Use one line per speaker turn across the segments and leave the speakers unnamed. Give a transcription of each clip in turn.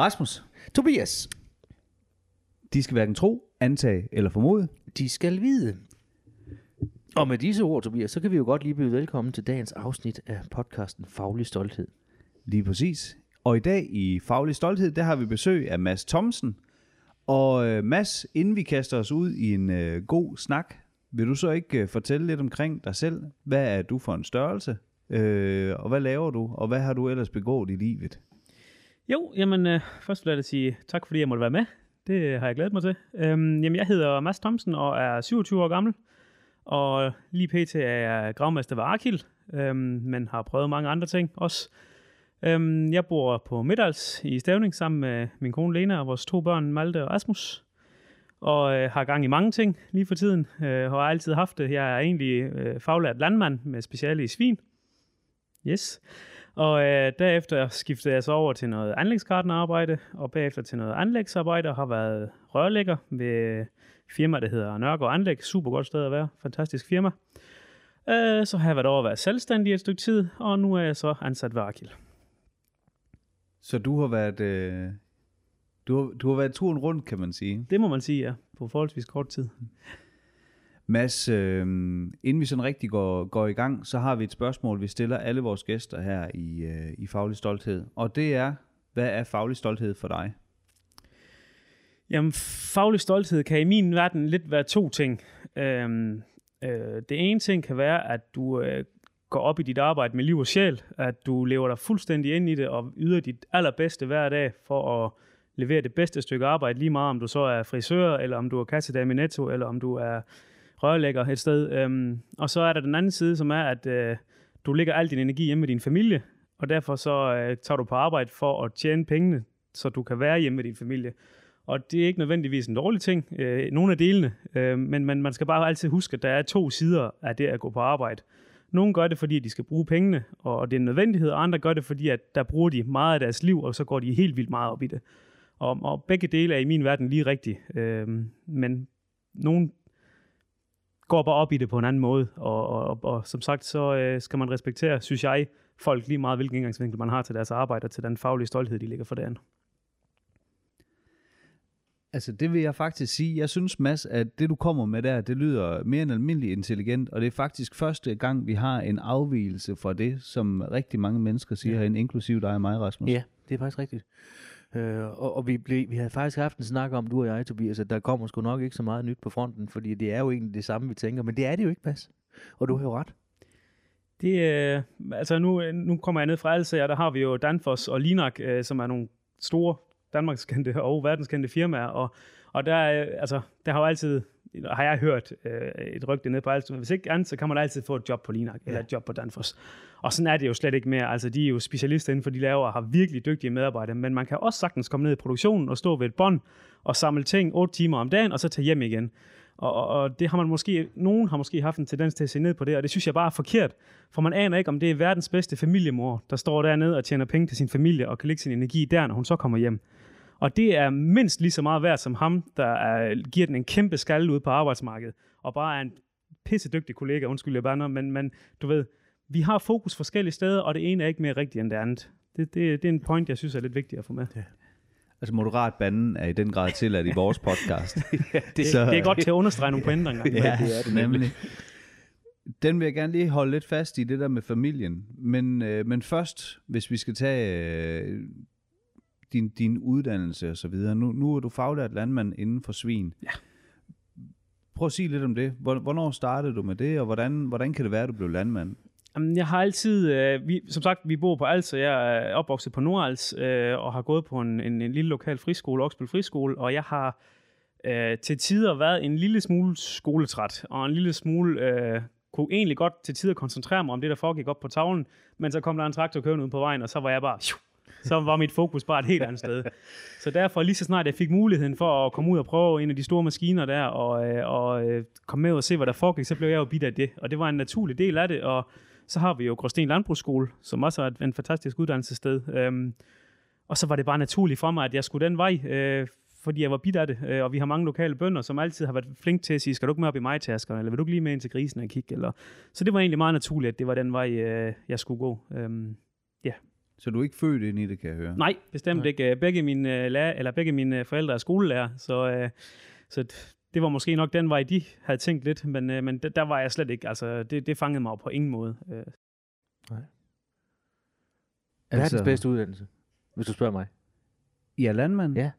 Rasmus,
Tobias,
de skal hverken tro, antage eller formode.
de skal vide. Og med disse ord, Tobias, så kan vi jo godt lige byde velkommen til dagens afsnit af podcasten Faglig Stolthed.
Lige præcis. Og i dag i Faglig Stolthed, der har vi besøg af Mads Thomsen. Og øh, Mads, inden vi kaster os ud i en øh, god snak, vil du så ikke øh, fortælle lidt omkring dig selv? Hvad er du for en størrelse? Øh, og hvad laver du? Og hvad har du ellers begået i livet?
Jo, jamen øh, først vil jeg da sige tak, fordi jeg måtte være med. Det øh, har jeg glædet mig til. Øhm, jamen, jeg hedder Mads Thomsen og er 27 år gammel. Og lige pt. er jeg gravmester ved Arkil, øhm, men har prøvet mange andre ting også. Øhm, jeg bor på Middals i Stævning sammen med min kone Lena og vores to børn Malte og Rasmus. Og øh, har gang i mange ting lige for tiden, øh, og har altid haft det. Jeg er egentlig øh, faglært landmand med speciale i svin. Yes. Og øh, derefter skiftede jeg så over til noget anlægskartenarbejde, og bagefter til noget anlægsarbejde, og har været rørlægger ved firma, der hedder Nørgaard Anlæg. Super godt sted at være. Fantastisk firma. Øh, så har jeg været over at være selvstændig et stykke tid, og nu er jeg så ansat ved Arkil.
Så du har været, øh, du har, du har været turen rundt, kan man sige.
Det må man sige, ja, på forholdsvis kort tid.
Mads, øh, inden vi sådan rigtig går, går i gang, så har vi et spørgsmål, vi stiller alle vores gæster her i, øh, i Faglig Stolthed. Og det er, hvad er faglig stolthed for dig?
Jamen, faglig stolthed kan i min verden lidt være to ting. Øhm, øh, det ene ting kan være, at du øh, går op i dit arbejde med liv og sjæl, at du lever dig fuldstændig ind i det og yder dit allerbedste hver dag for at levere det bedste stykke arbejde, lige meget om du så er frisør, eller om du er kassedame i Netto, eller om du er rørlægger et sted. Øhm, og så er der den anden side, som er, at øh, du lægger al din energi hjemme med din familie, og derfor så øh, tager du på arbejde for at tjene pengene, så du kan være hjemme med din familie. Og det er ikke nødvendigvis en dårlig ting, øh, nogle af delene, øh, men, men man skal bare altid huske, at der er to sider af det at gå på arbejde. Nogle gør det, fordi de skal bruge pengene, og det er en nødvendighed, og andre gør det, fordi at der bruger de meget af deres liv, og så går de helt vildt meget op i det. Og, og begge dele er i min verden lige rigtigt, øh, men nogen går bare op i det på en anden måde, og, og, og, og som sagt, så øh, skal man respektere, synes jeg, folk lige meget, hvilken indgangsvinkel man har til deres arbejde, og til den faglige stolthed, de ligger for det andet.
Altså det vil jeg faktisk sige. Jeg synes, Mads, at det du kommer med der, det lyder mere end almindeligt intelligent, og det er faktisk første gang, vi har en afvielse fra det, som rigtig mange mennesker siger ja. herinde, inklusive dig og mig, Rasmus.
Ja, det er faktisk rigtigt. Øh, og og vi, blev, vi havde faktisk haft en snak om, du og jeg, Tobias, at der kommer sgu nok ikke så meget nyt på fronten, fordi det er jo egentlig det samme, vi tænker, men det er det jo ikke, Mads. Og du har jo ret.
Det, øh, altså nu, øh, nu kommer jeg ned fra Alsager, der har vi jo Danfoss og Linak, øh, som er nogle store danmarkskendte og verdenskendte firmaer, og, og der, øh, altså, der har jo altid, har jeg hørt øh, et rygte ned på Alsager, hvis ikke andet, så kan man altid få et job på Linak, ja. eller et job på Danfoss. Og sådan er det jo slet ikke mere. Altså, de er jo specialister inden for de laver og har virkelig dygtige medarbejdere, men man kan også sagtens komme ned i produktionen og stå ved et bånd og samle ting 8 timer om dagen, og så tage hjem igen. Og, og, og det har man måske, nogen har måske haft en tendens til at se ned på det, og det synes jeg bare er forkert, for man aner ikke, om det er verdens bedste familiemor, der står dernede og tjener penge til sin familie og kan lægge sin energi der, når hun så kommer hjem. Og det er mindst lige så meget værd som ham, der er, giver den en kæmpe skalle ud på arbejdsmarkedet, og bare er en pissedygtig kollega, undskyld jeg bare, men, men du ved, vi har fokus forskellige steder, og det ene er ikke mere rigtigt end det andet. Det, det, det er en point, jeg synes er lidt vigtigt at få med. Ja.
Altså moderat banden er i den grad tilladt i vores podcast.
ja, det, så, det er godt til at understrege nogle pointer engang.
ja, det er det nemlig. Den vil jeg gerne lige holde lidt fast i, det der med familien. Men, øh, men først, hvis vi skal tage øh, din, din uddannelse og så videre. Nu, nu er du faglært landmand inden for svin.
Ja.
Prøv at sige lidt om det. Hvornår startede du med det, og hvordan, hvordan kan det være, at du blev landmand?
Jamen, jeg har altid, øh, vi, som sagt, vi bor på Als, og jeg er opvokset på Nordals, øh, og har gået på en, en, en lille lokal friskole, Oksbøl Friskole, og jeg har øh, til tider været en lille smule skoletræt, og en lille smule, øh, kunne egentlig godt til tider koncentrere mig om det, der foregik op på tavlen, men så kom der en traktor kørende ud på vejen, og så var jeg bare, så var mit fokus bare et helt andet sted. Så derfor, lige så snart jeg fik muligheden for at komme ud og prøve en af de store maskiner der, og, øh, og øh, komme med og se, hvad der foregik, så blev jeg jo bidt af det. Og det var en naturlig del af det, og så har vi jo Gråsten Landbrugsskole, som også er en fantastisk uddannelsessted. Øhm, og så var det bare naturligt for mig, at jeg skulle den vej, øh, fordi jeg var bidt af det. Øh, og vi har mange lokale bønder, som altid har været flink til at sige, skal du ikke med op i mig eller vil du ikke lige med ind til grisen og kigge? Eller... Så det var egentlig meget naturligt, at det var den vej, øh, jeg skulle gå. Øhm.
Så du er ikke født ind i det, kan jeg høre?
Nej, bestemt
Nej.
ikke. Begge mine, øh, lærer, eller begge mine forældre er skolelærer, så, øh, så det var måske nok den vej, de havde tænkt lidt, men, øh, men der, der var jeg slet ikke. Altså, det, det fangede mig på ingen måde. Øh,
Hvad er den bedste uddannelse, hvis du spørger mig?
Ja, landmand?
Ja.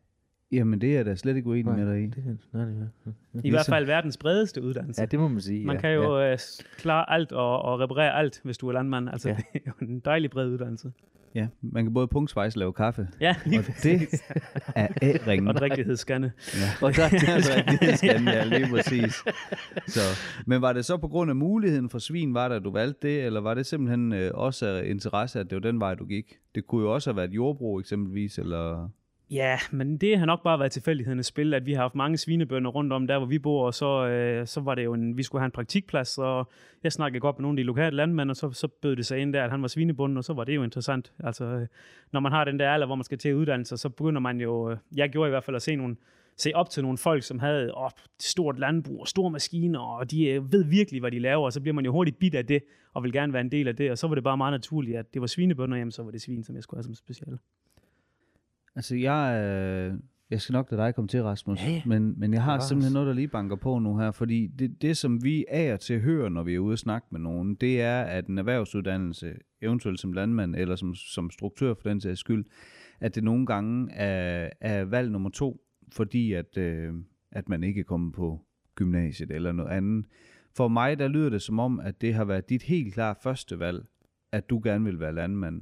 Jamen, det er da slet ikke uenig
Nej,
med dig i.
Det, nej, det, ja.
I hvert fald verdens bredeste uddannelse.
ja, det må man sige.
Man
ja.
kan jo
Ja.
øh, klare alt og, og reparere alt, hvis du er landmand. Altså,
Ja.
det er jo en dejlig bred uddannelse.
Ja, man kan både punktsvejs lave kaffe,
Ja, lige
og det er A-ringen.
og drikkelighedsskande.
Ja. Og der det skal ja, lige præcis. Så, men var det så på grund af muligheden for svin, var det, at du valgte det, eller var det simpelthen øh, også af interesse, at det var den vej, du gik? Det kunne jo også have været jordbrug eksempelvis, eller...
Ja, men det har nok bare været tilfældighedernes spil, at vi har haft mange svinebønder rundt om der, hvor vi bor, og så, øh, så var det jo en, vi skulle have en praktikplads, og jeg snakkede godt med nogle af de lokale landmænd, og så, så bød det sig ind der, at han var svinebunden, og så var det jo interessant. Altså, øh, når man har den der alder, hvor man skal til uddannelse, så begynder man jo, øh, jeg gjorde i hvert fald at se nogle, se op til nogle folk, som havde åh, stort landbrug og store maskiner, og de øh, ved virkelig, hvad de laver, og så bliver man jo hurtigt bit af det, og vil gerne være en del af det, og så var det bare meget naturligt, at det var svinebønder, jamen så var det svin, som jeg skulle have som speciale.
Altså, jeg, øh, jeg skal nok lade dig komme til, Rasmus,
Ja, ja.
men, men jeg har
Bevares.
simpelthen noget, der lige banker på nu her, fordi det, det, som vi af og til hører, når vi er ude og snakke med nogen, det er, at en erhvervsuddannelse, eventuelt som landmand eller som, som struktør for den sags skyld, at det nogle gange er, er valg nummer to, fordi at, øh, at man ikke er kommet på gymnasiet eller noget andet. For mig, der lyder det som om, at det har været dit helt klart første valg, at du gerne vil være landmand.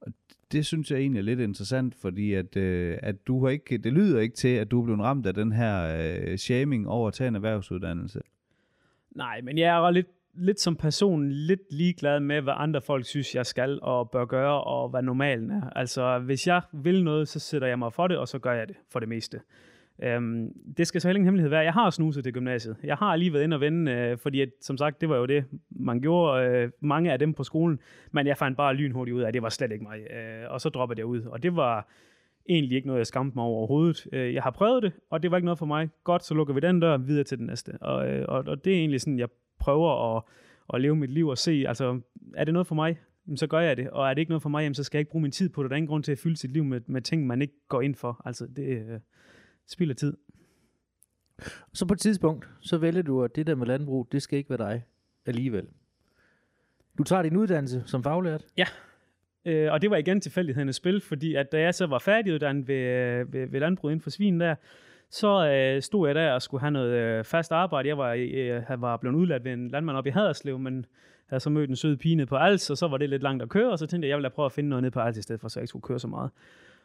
Og det synes jeg egentlig er lidt interessant, fordi at, øh, at du har ikke, det lyder ikke til, at du er blevet ramt af den her øh, shaming over at tage en erhvervsuddannelse.
Nej, men jeg er lidt, lidt som person lidt ligeglad med, hvad andre folk synes, jeg skal og bør gøre, og hvad normalen er. Altså, hvis jeg vil noget, så sætter jeg mig for det, og så gør jeg det for det meste. Øhm, det skal så heller ingen hemmelighed være. Jeg har snuset til gymnasiet. Jeg har lige været inde og vende, øh, fordi at, som sagt, det var jo det, man gjorde, øh, mange af dem på skolen, men jeg fandt bare lynhurtigt ud af, at det var slet ikke mig. Øh, og så droppede jeg ud, og det var egentlig ikke noget, jeg skamte mig over overhovedet. Øh, jeg har prøvet det, og det var ikke noget for mig. Godt, så lukker vi den dør videre til den næste. Og, øh, og, og det er egentlig sådan, jeg prøver at, at leve mit liv og se, altså, er det noget for mig? Jamen, så gør jeg det. Og er det ikke noget for mig, jamen, så skal jeg ikke bruge min tid på det. Der er ingen grund til at fylde sit liv med, med ting, man ikke går ind for. Altså, det øh, spilder tid.
Så på et tidspunkt, så vælger du, at det der med landbrug, det skal ikke være dig alligevel. Du tager din uddannelse som faglært.
Øh, og det var igen tilfældighedernes spil, fordi at da jeg så var færdiguddannet ved, ved, ved landbruget inden for svin der, så øh, stod jeg der og skulle have noget øh, fast arbejde. Jeg var, øh, jeg var blevet udladt ved en landmand op i Haderslev, men havde så mødt en sød pige på Als, og så var det lidt langt at køre, og så tænkte jeg, jeg ville prøve at finde noget ned på Als i stedet for, så jeg ikke skulle køre så meget.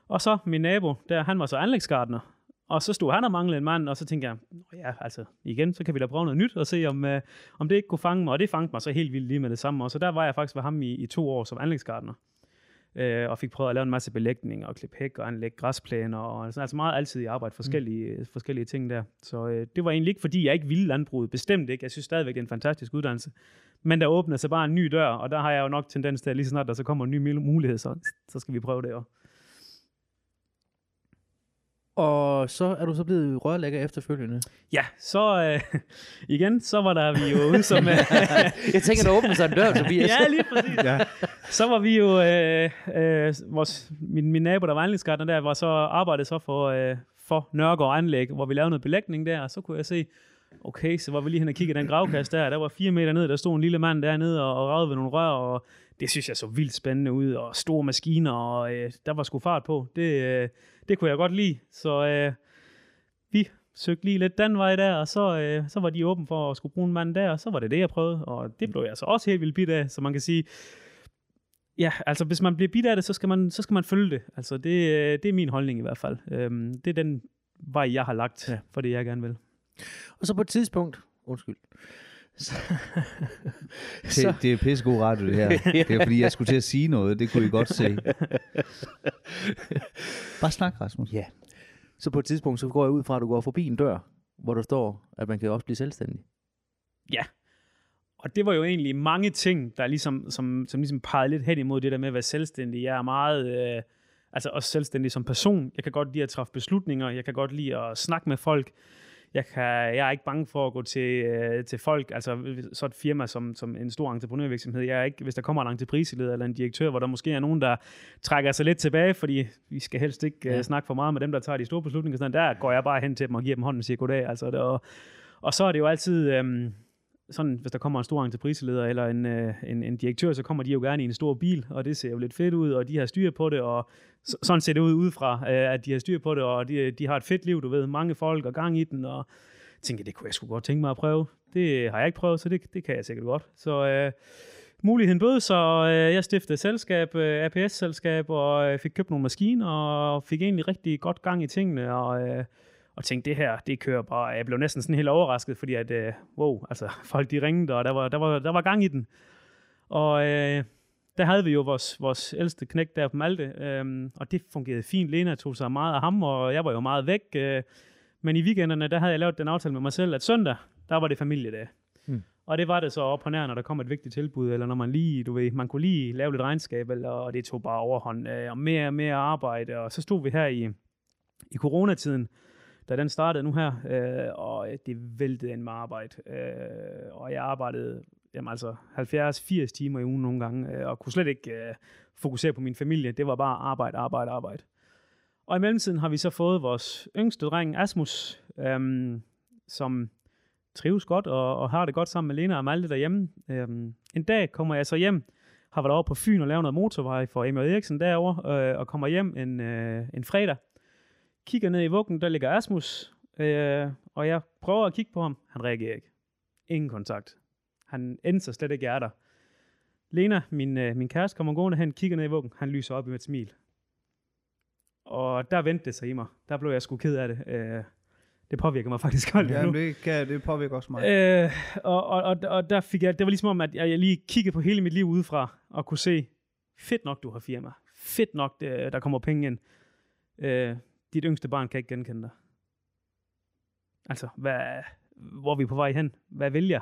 Og så min nabo, der, han var så anlægsgartner, og så stod han og manglede en mand, og så tænkte jeg, "Nå ja, altså igen, så kan vi da prøve noget nyt og se, om, øh, om det ikke kunne fange mig. Og det fangede mig så helt vildt lige med det samme. Og så der var jeg faktisk ved ham i, i to år som anlægsgartner. Øh, og fik prøvet at lave en masse belægning og klippe hæk og anlægge græsplæner. Og sådan, altså meget altid i arbejde forskellige, mm. forskellige ting der. Så øh, det var egentlig ikke, fordi jeg ikke ville landbruget. Bestemt ikke. Jeg synes stadigvæk, det er en fantastisk uddannelse. Men der åbner sig bare en ny dør, og der har jeg jo nok tendens til, at lige så snart der så kommer en ny mulighed, så, så skal vi prøve det også.
Og så er du så blevet rørlægger efterfølgende.
Ja, så øh, igen, så var der vi jo ude som... Øh,
Jeg tænker, der åbner sig en dør, Tobias.
ja, lige præcis.
Ja.
Så var vi jo, øh, øh, vores, min, min nabo, der var anlægsgartner der, var så arbejdet så for, øh, for Nørgaard Anlæg, hvor vi lavede noget belægning der, og så kunne jeg se, okay, så var vi lige hen og kiggede i den gravkast der, der var fire meter ned, der stod en lille mand dernede og, og ragede ved nogle rør, og det synes jeg så vildt spændende ud, og store maskiner, og øh, der var sgu fart på. Det, øh, det kunne jeg godt lide, så øh, vi søgte lige lidt den vej der, og så, øh, så var de åben for at skulle bruge en mand der, og så var det det, jeg prøvede, og det blev jeg så også helt vildt bit af, så man kan sige, Ja, altså hvis man bliver bidt af det, så skal man, så skal man følge det. Altså det, øh, det er min holdning i hvert fald. Øhm, det er den vej, jeg har lagt ja. for det, jeg gerne vil.
Og så på et tidspunkt, undskyld, så, så,
Det, det er pissegod radio, det her. Det er fordi, jeg skulle til at sige noget. Det kunne I godt se. Bare snak, Rasmus.
ja. så på et tidspunkt, så går jeg ud fra, at du går forbi en dør, hvor der står, at man kan også blive selvstændig.
Ja. Og det var jo egentlig mange ting, der ligesom, som, som ligesom pegede lidt hen imod det der med at være selvstændig. Jeg er meget, øh, altså også selvstændig som person. Jeg kan godt lide at træffe beslutninger. Jeg kan godt lide at snakke med folk. Jeg, kan, jeg er ikke bange for at gå til, øh, til folk, altså så et firma som, som en stor entreprenørvirksomhed. Jeg er ikke, hvis der kommer en entrepriseleder eller en direktør, hvor der måske er nogen, der trækker sig lidt tilbage, fordi vi skal helst ikke. Ja. uh, snakke for meget med dem, der tager de store beslutninger. Sådan, der går jeg bare hen til dem og giver dem hånden og siger goddag. Altså, det, og, og så er det jo altid... Øhm, sådan, hvis der kommer en stor entrepriseleder eller en, øh, en, en direktør, så kommer de jo gerne i en stor bil, og det ser jo lidt fedt ud, og de har styr på det, og så, sådan ser det ud udefra, øh, at de har styr på det, og de, de har et fedt liv, du ved, mange folk og gang i den, og tænker, det kunne jeg sgu godt tænke mig at prøve. Det har jeg ikke prøvet, så det, det kan jeg sikkert godt. Så øh, muligheden bød, så øh, jeg stiftede selskab, øh, APS-selskab, og øh, fik købt nogle maskiner, og fik egentlig rigtig godt gang i tingene, og øh, og tænkte, det her, det kører bare. Jeg blev næsten sådan helt overrasket, fordi at, øh, wow, altså folk de ringede, og der var, der var, der var gang i den. Og øh, der havde vi jo vores, vores ældste knæk der på Malte, øh, og det fungerede fint. Lena tog sig meget af ham, og jeg var jo meget væk. Øh, men i weekenderne, der havde jeg lavet den aftale med mig selv, at søndag, der var det familiedag.
Hmm.
Og det var det så op på nær, når der kom et vigtigt tilbud, eller når man lige, du ved, man kunne lige lave lidt regnskab, eller, og det tog bare overhånd, øh, og mere og mere arbejde. Og så stod vi her i, i coronatiden, da den startede nu her, øh, og det væltede en med arbejde. Øh, og jeg arbejdede jamen altså 70-80 timer i ugen nogle gange, øh, og kunne slet ikke øh, fokusere på min familie. Det var bare arbejde, arbejde, arbejde. Og i mellemtiden har vi så fået vores yngste dreng, Asmus, øhm, som trives godt og, og har det godt sammen med Lena og Malte derhjemme. Øhm, en dag kommer jeg så hjem, har været over på Fyn og lavet noget motorvej for Emil Eriksen derovre, øh, og kommer hjem en, øh, en fredag. Kigger ned i vuggen, der ligger Asmus, øh, og jeg prøver at kigge på ham. Han reagerer ikke. Ingen kontakt. Han ændrer slet ikke er der. Lena, min, øh, min kæreste, kommer gående hen, kigger ned i vuggen. Han lyser op med et smil. Og der vendte det sig i mig. Der blev jeg sgu ked af det. Øh, det påvirker mig faktisk godt
Ja,
nu.
det, kan, det påvirker også mig.
Øh, og, og, og, og der fik jeg, det var ligesom om, at jeg, lige kiggede på hele mit liv udefra, og kunne se, fedt nok, du har firma. Fedt nok, det, der kommer penge ind. Øh, dit yngste barn kan ikke genkende dig. Altså, hvad, hvor er vi på vej hen? Hvad vil jeg?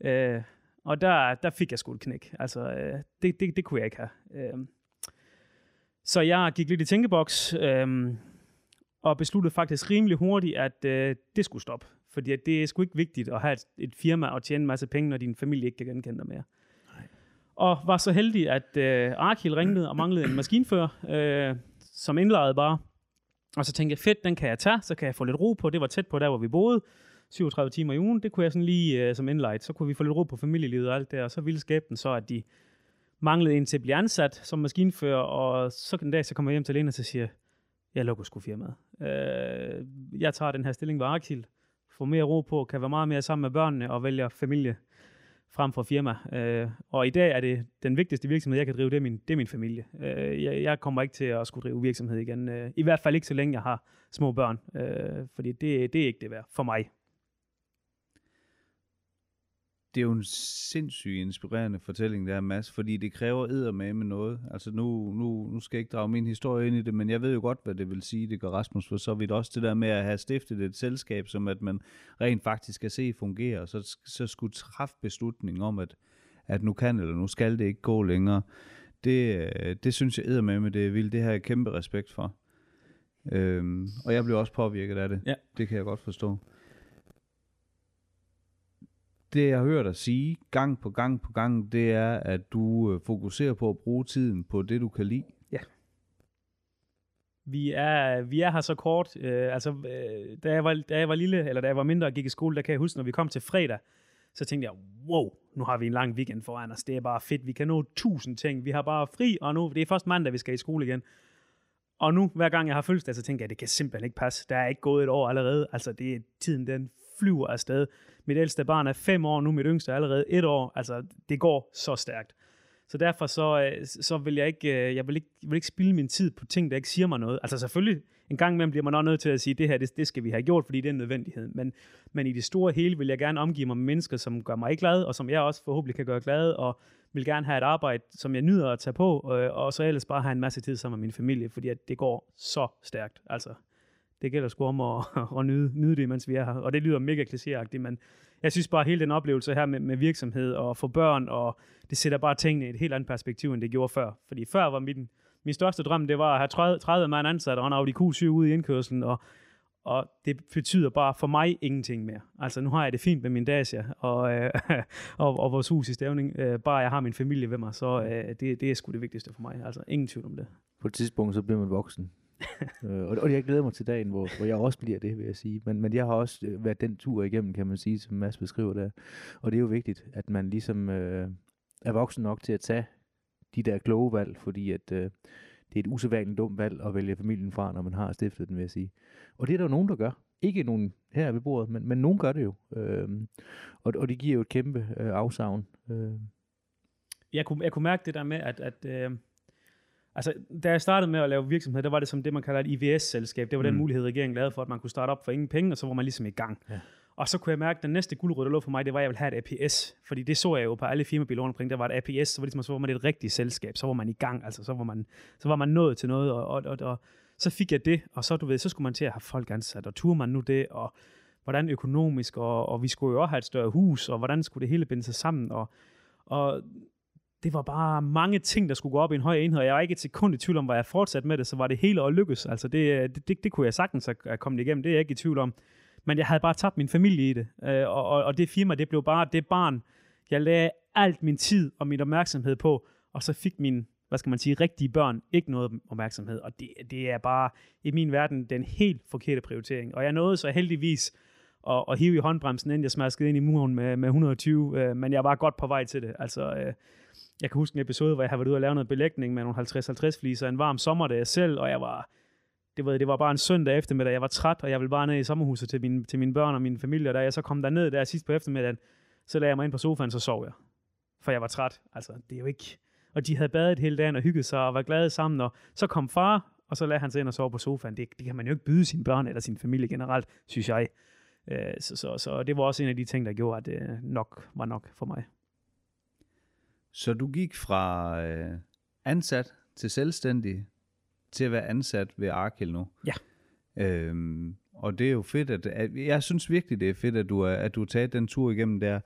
Øh, og der, der fik jeg sgu et knæk. Altså, øh, det, det, det kunne jeg ikke have. Øh, så jeg gik lidt i tænkeboks, øh, og besluttede faktisk rimelig hurtigt, at øh, det skulle stoppe. Fordi det er sgu ikke vigtigt at have et, et firma og tjene en masse penge, når din familie ikke kan genkende dig mere. Og var så heldig, at øh, Arkil ringede og manglede en maskinfører, øh, som indlejede bare. Og så tænkte jeg, fedt, den kan jeg tage, så kan jeg få lidt ro på. Det var tæt på der, hvor vi boede. 37 timer i ugen, det kunne jeg sådan lige øh, som indlejet. Så kunne vi få lidt ro på familielivet og alt det, og så ville skæbnen så, at de manglede en til at blive ansat som maskinfører, og så en dag, så kommer jeg hjem til Lena og så siger, jeg lukker sgu firmaet. Øh, jeg tager den her stilling ved Arkil, får mere ro på, kan være meget mere sammen med børnene og vælger familie frem for firma. Øh, og i dag er det den vigtigste virksomhed, jeg kan drive, det er min, det er min familie. Øh, jeg, jeg kommer ikke til at skulle drive virksomhed igen. Øh, I hvert fald ikke så længe jeg har små børn, øh, fordi det, det er ikke det værd for mig.
Det er jo en sindssygt inspirerende fortælling, der er Mads, fordi det kræver eddermame med noget. Altså nu, nu, nu skal jeg ikke drage min historie ind i det, men jeg ved jo godt, hvad det vil sige, det gør Rasmus for så vidt også det der med at have stiftet et selskab, som at man rent faktisk kan se fungere, og så, så skulle træffe beslutningen om, at, at nu kan eller nu skal det ikke gå længere. Det, det synes jeg eddermame, det er vildt. Det har jeg kæmpe respekt for. Øhm, og jeg blev også påvirket af det.
Ja.
Det kan jeg godt forstå det jeg har hørt dig sige gang på gang på gang, det er, at du øh, fokuserer på at bruge tiden på det, du kan lide. Ja.
Vi er, vi er her så kort. Øh, altså, øh, da, jeg var, da jeg var lille, eller da jeg var mindre og gik i skole, der kan jeg huske, når vi kom til fredag, så tænkte jeg, wow, nu har vi en lang weekend foran os. Det er bare fedt. Vi kan nå tusind ting. Vi har bare fri, og nu det er først mandag, vi skal i skole igen. Og nu, hver gang jeg har fødselsdag, så tænker jeg, det kan simpelthen ikke passe. Der er ikke gået et år allerede. Altså, det er tiden, den flyver afsted. Mit ældste barn er fem år nu, mit yngste er allerede et år. Altså, det går så stærkt. Så derfor så, øh, så vil jeg ikke, øh, jeg vil ikke, jeg vil ikke spilde min tid på ting, der ikke siger mig noget. Altså selvfølgelig, en gang imellem bliver man også nødt til at sige, det her, det, det skal vi have gjort, fordi det er en nødvendighed. Men, men i det store hele vil jeg gerne omgive mig med mennesker, som gør mig glad, og som jeg også forhåbentlig kan gøre glad, og vil gerne have et arbejde, som jeg nyder at tage på, og, og så ellers bare have en masse tid sammen med min familie, fordi at det går så stærkt. Altså, det gælder sgu om at, at nyde, nyde det, mens vi er her. Og det lyder mega klichéagtigt, men jeg synes bare, at hele den oplevelse her med, med virksomhed og få børn, og det sætter bare tingene i et helt andet perspektiv, end det gjorde før. Fordi før var min, min største drøm, det var at have 30, 30 mand ansat og en Audi Q7 ude i indkørslen, og, og det betyder bare for mig ingenting mere. Altså nu har jeg det fint med min Dacia og, øh, og, og vores hus i Stævning. Øh, bare jeg har min familie ved mig, så øh, det, det er sgu det vigtigste for mig. Altså ingen tvivl om det.
På et tidspunkt, så bliver man voksen. øh, og, og jeg glæder mig til dagen, hvor, hvor jeg også bliver det, vil jeg sige. Men, men jeg har også øh, været den tur igennem, kan man sige, som Mads beskriver der. Og det er jo vigtigt, at man ligesom øh, er voksen nok til at tage de der kloge valg, fordi at øh, det er et usædvanligt dumt valg at vælge familien fra, når man har stiftet den, vil jeg sige. Og det er der jo nogen, der gør. Ikke nogen her ved bordet, men, men nogen gør det jo. Øh, og, og det giver jo et kæmpe øh, afsavn. Øh.
Jeg, kunne, jeg kunne mærke det der med, at, at øh, altså, da jeg startede med at lave virksomhed, der var det som det, man kalder et IVS-selskab. Det var mm. den mulighed, regeringen lavede for, at man kunne starte op for ingen penge, og så var man ligesom i gang. Ja. Og så kunne jeg mærke, at den næste guldrød, der lå for mig, det var, at jeg ville have et APS. Fordi det så jeg jo på alle firmabiler rundt omkring. Der var et APS, så var, ligesom, så var man et rigtigt selskab. Så var man i gang, altså så var man, så var man nået til noget. Og, og, og, og så fik jeg det, og så, du ved, så skulle man til at have folk ansat, og turde man nu det, og hvordan økonomisk, og, og vi skulle jo også have et større hus, og hvordan skulle det hele binde sig sammen, og, og det var bare mange ting, der skulle gå op i en høj enhed, og jeg var ikke et sekund i tvivl om, hvad jeg fortsat med det, så var det hele at lykkes. Altså det, det, det, det kunne jeg sagtens have kommet igennem, det er jeg ikke i tvivl om. Men jeg havde bare tabt min familie i det, øh, og, og, og det firma, det blev bare det barn, jeg lagde alt min tid og min opmærksomhed på, og så fik min, hvad skal man sige, rigtige børn ikke noget opmærksomhed, og det, det er bare i min verden den helt forkerte prioritering. Og jeg nåede så heldigvis at, at hive i håndbremsen, inden jeg smaskede ind i muren med, med 120, øh, men jeg var godt på vej til det. Altså, øh, jeg kan huske en episode, hvor jeg har været ude og lave noget belægning med nogle 50-50 fliser en varm sommerdag selv, og jeg var, det var, det var bare en søndag eftermiddag, jeg var træt, og jeg ville bare ned i sommerhuset til, min, til mine børn og min familie, og da jeg så kom derned der sidst på eftermiddagen, så lagde jeg mig ind på sofaen, så sov jeg. For jeg var træt. Altså, det er jo ikke... Og de havde badet hele dagen og hygget sig og var glade sammen, og så kom far, og så lagde han sig ind og sove på sofaen. Det, det kan man jo ikke byde sine børn eller sin familie generelt, synes jeg. Øh, så, så, så det var også en af de ting, der gjorde, at det nok var nok for mig.
Så du gik fra øh, ansat til selvstændig til at være ansat ved Arkel nu?
Ja.
Øhm, og det er jo fedt, at, at jeg synes virkelig, det er fedt, at du, er, at du har taget den tur igennem der.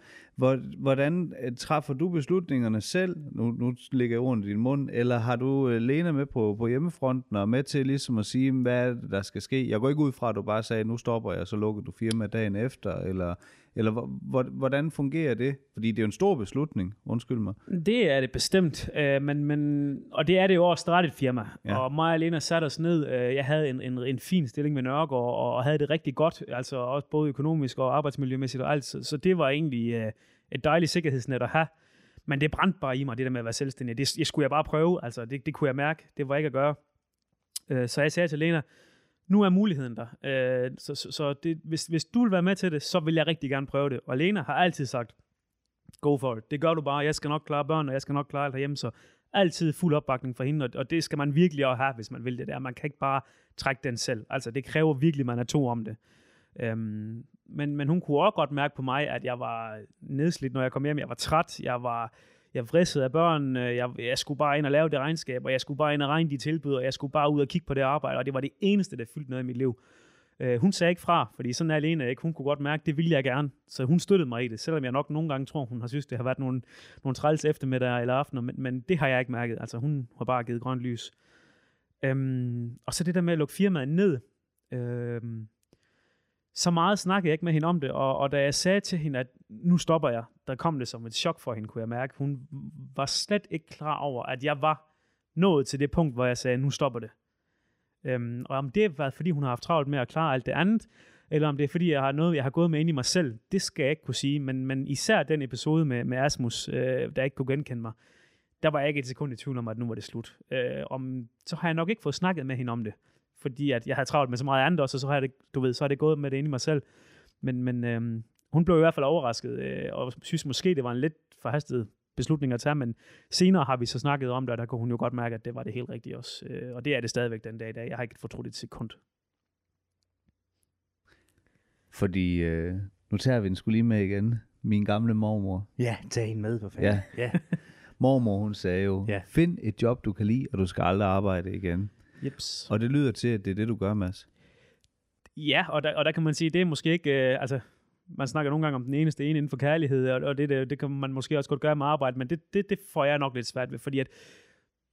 Hvordan øh, træffer du beslutningerne selv? Nu, nu ligger jeg ordene i din mund. Eller har du uh, Lena med på, på hjemmefronten og med til ligesom at sige, hvad der skal ske? Jeg går ikke ud fra, at du bare sagde, nu stopper jeg, så lukker du firmaet dagen efter. Eller, eller hvordan fungerer det? Fordi det er jo en stor beslutning, undskyld mig.
Det er det bestemt, øh, men, men, og det er det jo også et firma. Ja. Og mig og Lena satte os ned. Øh, jeg havde en, en, en fin stilling med Nørgaard, og, og havde det rigtig godt, altså også både økonomisk og arbejdsmiljømæssigt og alt. Så, så det var egentlig øh, et dejligt sikkerhedsnet at have. Men det brændte bare i mig, det der med at være selvstændig. Det, det skulle jeg bare prøve, altså det, det kunne jeg mærke. Det var ikke at gøre. Øh, så jeg sagde til Lena, nu er muligheden der. Øh, så så, så det, hvis, hvis du vil være med til det, så vil jeg rigtig gerne prøve det. Og Lena har altid sagt, go for it. Det gør du bare. Jeg skal nok klare børn, og jeg skal nok klare alt herhjemme. Så altid fuld opbakning for hende, og det skal man virkelig også have, hvis man vil det der. Man kan ikke bare trække den selv. Altså, det kræver virkelig, at man er to om det. Øhm, men, men hun kunne også godt mærke på mig, at jeg var nedslidt, når jeg kom hjem. Jeg var træt, jeg var jeg vrissede af børn, øh, jeg, jeg skulle bare ind og lave det regnskab, og jeg skulle bare ind og regne de tilbud, og jeg skulle bare ud og kigge på det arbejde, og det var det eneste, der fyldte noget i mit liv. Øh, hun sagde ikke fra, fordi sådan er alene ikke. Hun kunne godt mærke, det ville jeg gerne. Så hun støttede mig i det, selvom jeg nok nogle gange tror, hun har synes, det har været nogle, nogle træls eftermiddag eller aftener, men, men det har jeg ikke mærket. Altså hun har bare givet grønt lys. Øhm, og så det der med at lukke firmaet ned. Øhm, så meget snakkede jeg ikke med hende om det, og, og da jeg sagde til hende, at nu stopper jeg, der kom det som et chok for hende, kunne jeg mærke. Hun var slet ikke klar over, at jeg var nået til det punkt, hvor jeg sagde, nu stopper det. Øhm, og om det var, været, fordi hun har haft travlt med at klare alt det andet, eller om det er fordi, jeg har noget, jeg har gået med ind i mig selv, det skal jeg ikke kunne sige. Men, men især den episode med, med Asmus, øh, der ikke kunne genkende mig, der var jeg ikke et sekund i tvivl om, at nu var det slut. Øh, om, så har jeg nok ikke fået snakket med hende om det, fordi at jeg har travlt med så meget andet også, og så har jeg det, du ved, så har det gået med det ind i mig selv. Men, men øh, hun blev i hvert fald overrasket, øh, og synes måske, det var en lidt forhastet beslutning at tage, men senere har vi så snakket om det, og der kunne hun jo godt mærke, at det var det helt rigtige også. Øh, og det er det stadigvæk den dag i dag. Jeg har ikke fortrudt et sekund.
Fordi øh, nu tager vi den skulle lige med igen. Min gamle mormor.
Ja, tag hende med for fanden.
Ja. ja. mormor, hun sagde jo, ja. find et job, du kan lide, og du skal aldrig arbejde igen.
Jeps.
Og det lyder til, at det er det, du gør, Mads.
Ja, og der, og der kan man sige, det er måske ikke, øh, altså man snakker nogle gange om den eneste ene inden for kærlighed, og, og det, det, det kan man måske også godt gøre med arbejde, men det, det, det får jeg nok lidt svært ved, fordi at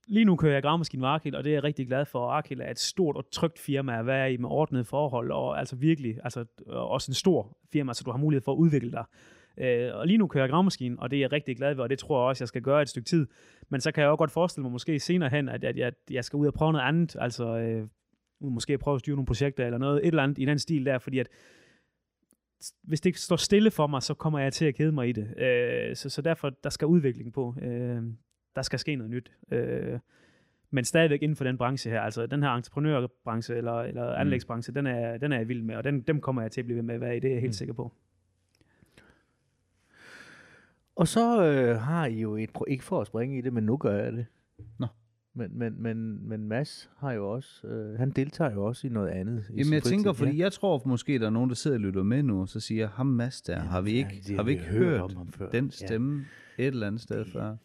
lige nu kører jeg gravmaskinen med Arkil, og det er jeg rigtig glad for. Arkil er et stort og trygt firma at være i med ordnede forhold, og altså virkelig, altså også en stor firma, så du har mulighed for at udvikle dig. Øh, og lige nu kører jeg gravemaskine, og det er jeg rigtig glad ved, og det tror jeg også, jeg skal gøre et stykke tid. Men så kan jeg også godt forestille mig måske senere hen, at, at jeg, jeg skal ud og prøve noget andet, altså øh, måske prøve at styre nogle projekter eller noget, et eller andet i den stil der, fordi at hvis det ikke står stille for mig, så kommer jeg til at kede mig i det. Øh, så, så derfor, der skal udvikling på. Øh, der skal ske noget nyt. Øh, men stadigvæk inden for den branche her, altså den her entreprenørbranche eller, eller mm. anlægsbranche, den er, den er jeg vild med, og den, dem kommer jeg til at blive ved med at være i, det er jeg helt mm. sikker på.
Og så øh, har I jo et, ikke for at springe i det, men nu gør jeg det. Men, men, men, men Mads har jo også, øh, han deltager jo også i noget andet.
Jamen jeg tænker, fordi ja. jeg tror måske, der er nogen, der sidder og lytter med nu, og så siger, ham Mads der, Jamen, har vi ikke, ja, har vi ikke hørt, hørt om før. den stemme ja. et eller andet sted det, før? Ja.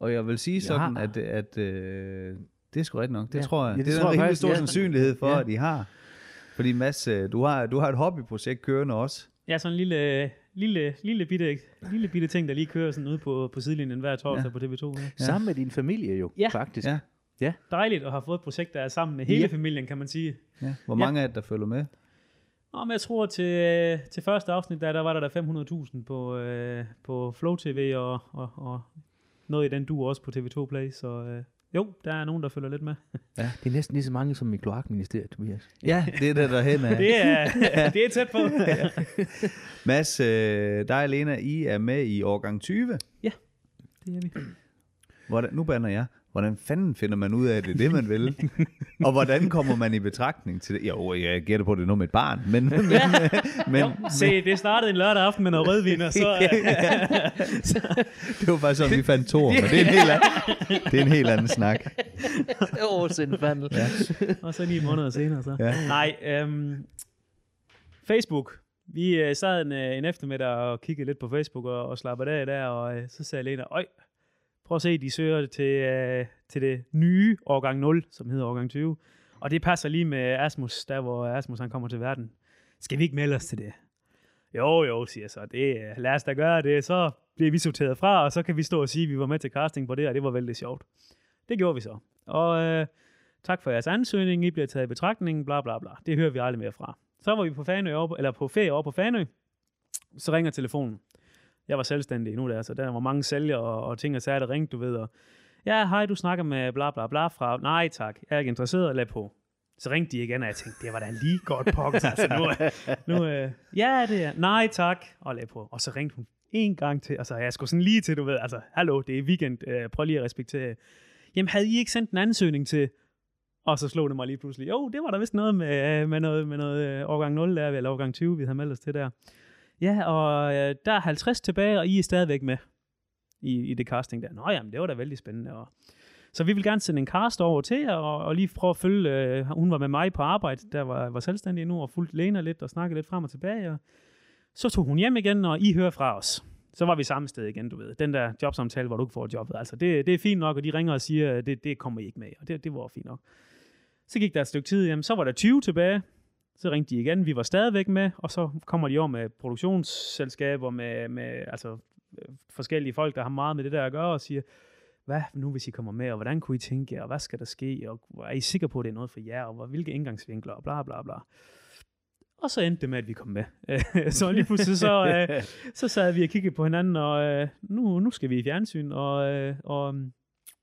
Og jeg vil sige sådan, at, at, at øh, det er sgu rigtigt nok. Det ja. tror jeg. Ja, det, det er en rigtig stor ja. sandsynlighed for, ja. at I har. Fordi Mads, øh, du har, du har et hobbyprojekt kørende også.
Ja, sådan en lille, lille, lille, bitte, lille bitte ting, der lige kører sådan ude på, på sidelinjen hver torsdag ja. på TV2. Ja.
Sammen med din familie jo, ja. faktisk. Ja.
Ja. Dejligt at have fået et projekt, der er sammen med hele ja. familien, kan man sige.
Ja. Hvor mange ja. af jer, der følger med?
Nå, men jeg tror til, til første afsnit, der, der var der, der 500.000 på, øh, på Flow TV og, og, og noget i den du også på TV2 Play, så øh, jo, der er nogen, der følger lidt med.
ja, det er næsten lige så mange som i kloakministeriet, Tobias.
Ja, det er det, der hen
af. det, er, det er tæt på. ja.
Mads, øh, dig og Lena, I er med i årgang 20.
Ja, det er vi.
Hvordan, nu bander jeg. Hvordan fanden finder man ud af, at det er det, man vil? og hvordan kommer man i betragtning til det? Jo, jeg gætter på, at det er noget med et barn. Men, men,
ja. men, jo, se, det startede en lørdag aften med noget rødvin, og så...
det var faktisk sådan, vi fandt to, men det er en helt anden, det er en helt anden snak.
Åh, sindfandel. Ja.
og så ni måneder senere, så. Ja. Nej, øhm, Facebook. Vi uh, sad en, uh, en eftermiddag og kiggede lidt på Facebook og, og slappede af der, og uh, så sagde Lena, øj, Prøv at se, de søger til, øh, til det nye årgang 0, som hedder årgang 20. Og det passer lige med Asmus, der hvor Asmus han kommer til verden. Skal vi ikke melde os til det? Jo, jo, siger jeg så. Det, øh, lad os da gøre det. Så bliver vi sorteret fra, og så kan vi stå og sige, at vi var med til casting på det, og det var vældig sjovt. Det gjorde vi så. Og øh, tak for jeres ansøgning. I bliver taget i betragtning, bla bla bla. Det hører vi aldrig mere fra. Så var vi på, Fanø eller på ferie over på Fanø. Så ringer telefonen jeg var selvstændig nu altså der, så der var mange sælgere og, og ting og sager, der ringte, du ved, og ja, hej, du snakker med bla bla bla fra, nej tak, jeg er ikke interesseret, lad på. Så ringte de igen, og jeg tænkte, det var da lige godt pokker, altså nu, øh, nu øh, ja, det er, nej tak, og lad på. Og så ringte hun en gang til, altså jeg skulle sådan lige til, du ved, altså, hallo, det er weekend, øh, prøv lige at respektere. Jamen, havde I ikke sendt en ansøgning til, og så slog det mig lige pludselig, jo, det var der vist noget med, øh, med noget, med noget øh, årgang 0 der, eller årgang 20, vi havde meldt os til der. Ja, og øh, der er 50 tilbage, og I er stadigvæk med i, i det casting der. Nå jamen, det var da vældig spændende. Og, så vi vil gerne sende en cast over til jer, og, og lige prøve at følge, øh, hun var med mig på arbejde, der var, var selvstændig nu, og fulgte Lena lidt, og snakkede lidt frem og tilbage, og så tog hun hjem igen, og I hører fra os. Så var vi samme sted igen, du ved. Den der jobsamtale, hvor du ikke får jobbet. Altså, det, det er fint nok, og de ringer og siger, det, det kommer I ikke med, og det, det var fint nok. Så gik der et stykke tid, jamen, så var der 20 tilbage, så ringte de igen, vi var stadigvæk med, og så kommer de over med produktionsselskaber, med, med altså, øh, forskellige folk, der har meget med det der at gøre, og siger, hvad nu hvis I kommer med, og hvordan kunne I tænke, og hvad skal der ske, og er I sikre på, at det er noget for jer, og hvilke indgangsvinkler, og bla bla bla. Og så endte det med, at vi kom med. så lige pludselig så, øh, så sad vi og kiggede på hinanden, og øh, nu, nu skal vi i fjernsyn, og, øh, og mm,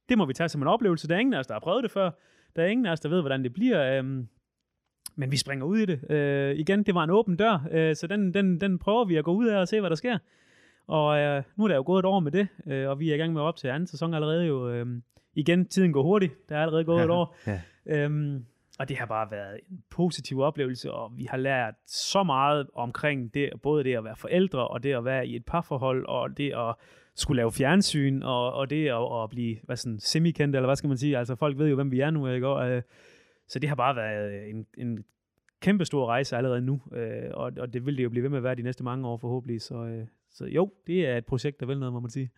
det må vi tage som en oplevelse. Der er ingen af os, der har prøvet det før. Der er ingen af os, der ved, hvordan det bliver. Øh, men vi springer ud i det. Øh, igen, det var en åben dør, øh, så den, den, den prøver vi at gå ud af og se, hvad der sker. Og øh, nu er der jo gået et år med det, øh, og vi er i gang med op til anden sæson allerede jo. Øh, igen, tiden går hurtigt. Der er allerede gået ja, et år. Ja. Øhm, og det har bare været en positiv oplevelse, og vi har lært så meget omkring det, både det at være forældre, og det at være i et parforhold, og det at skulle lave fjernsyn, og, og det at, at blive hvad sådan, semikendt, eller hvad skal man sige, altså folk ved jo, hvem vi er nu, ikke? Og, øh, så det har bare været en, en kæmpe stor rejse allerede nu, øh, og, og det vil det jo blive ved med at være de næste mange år forhåbentlig. Så, øh, så jo, det er et projekt, der vil noget, må man sige.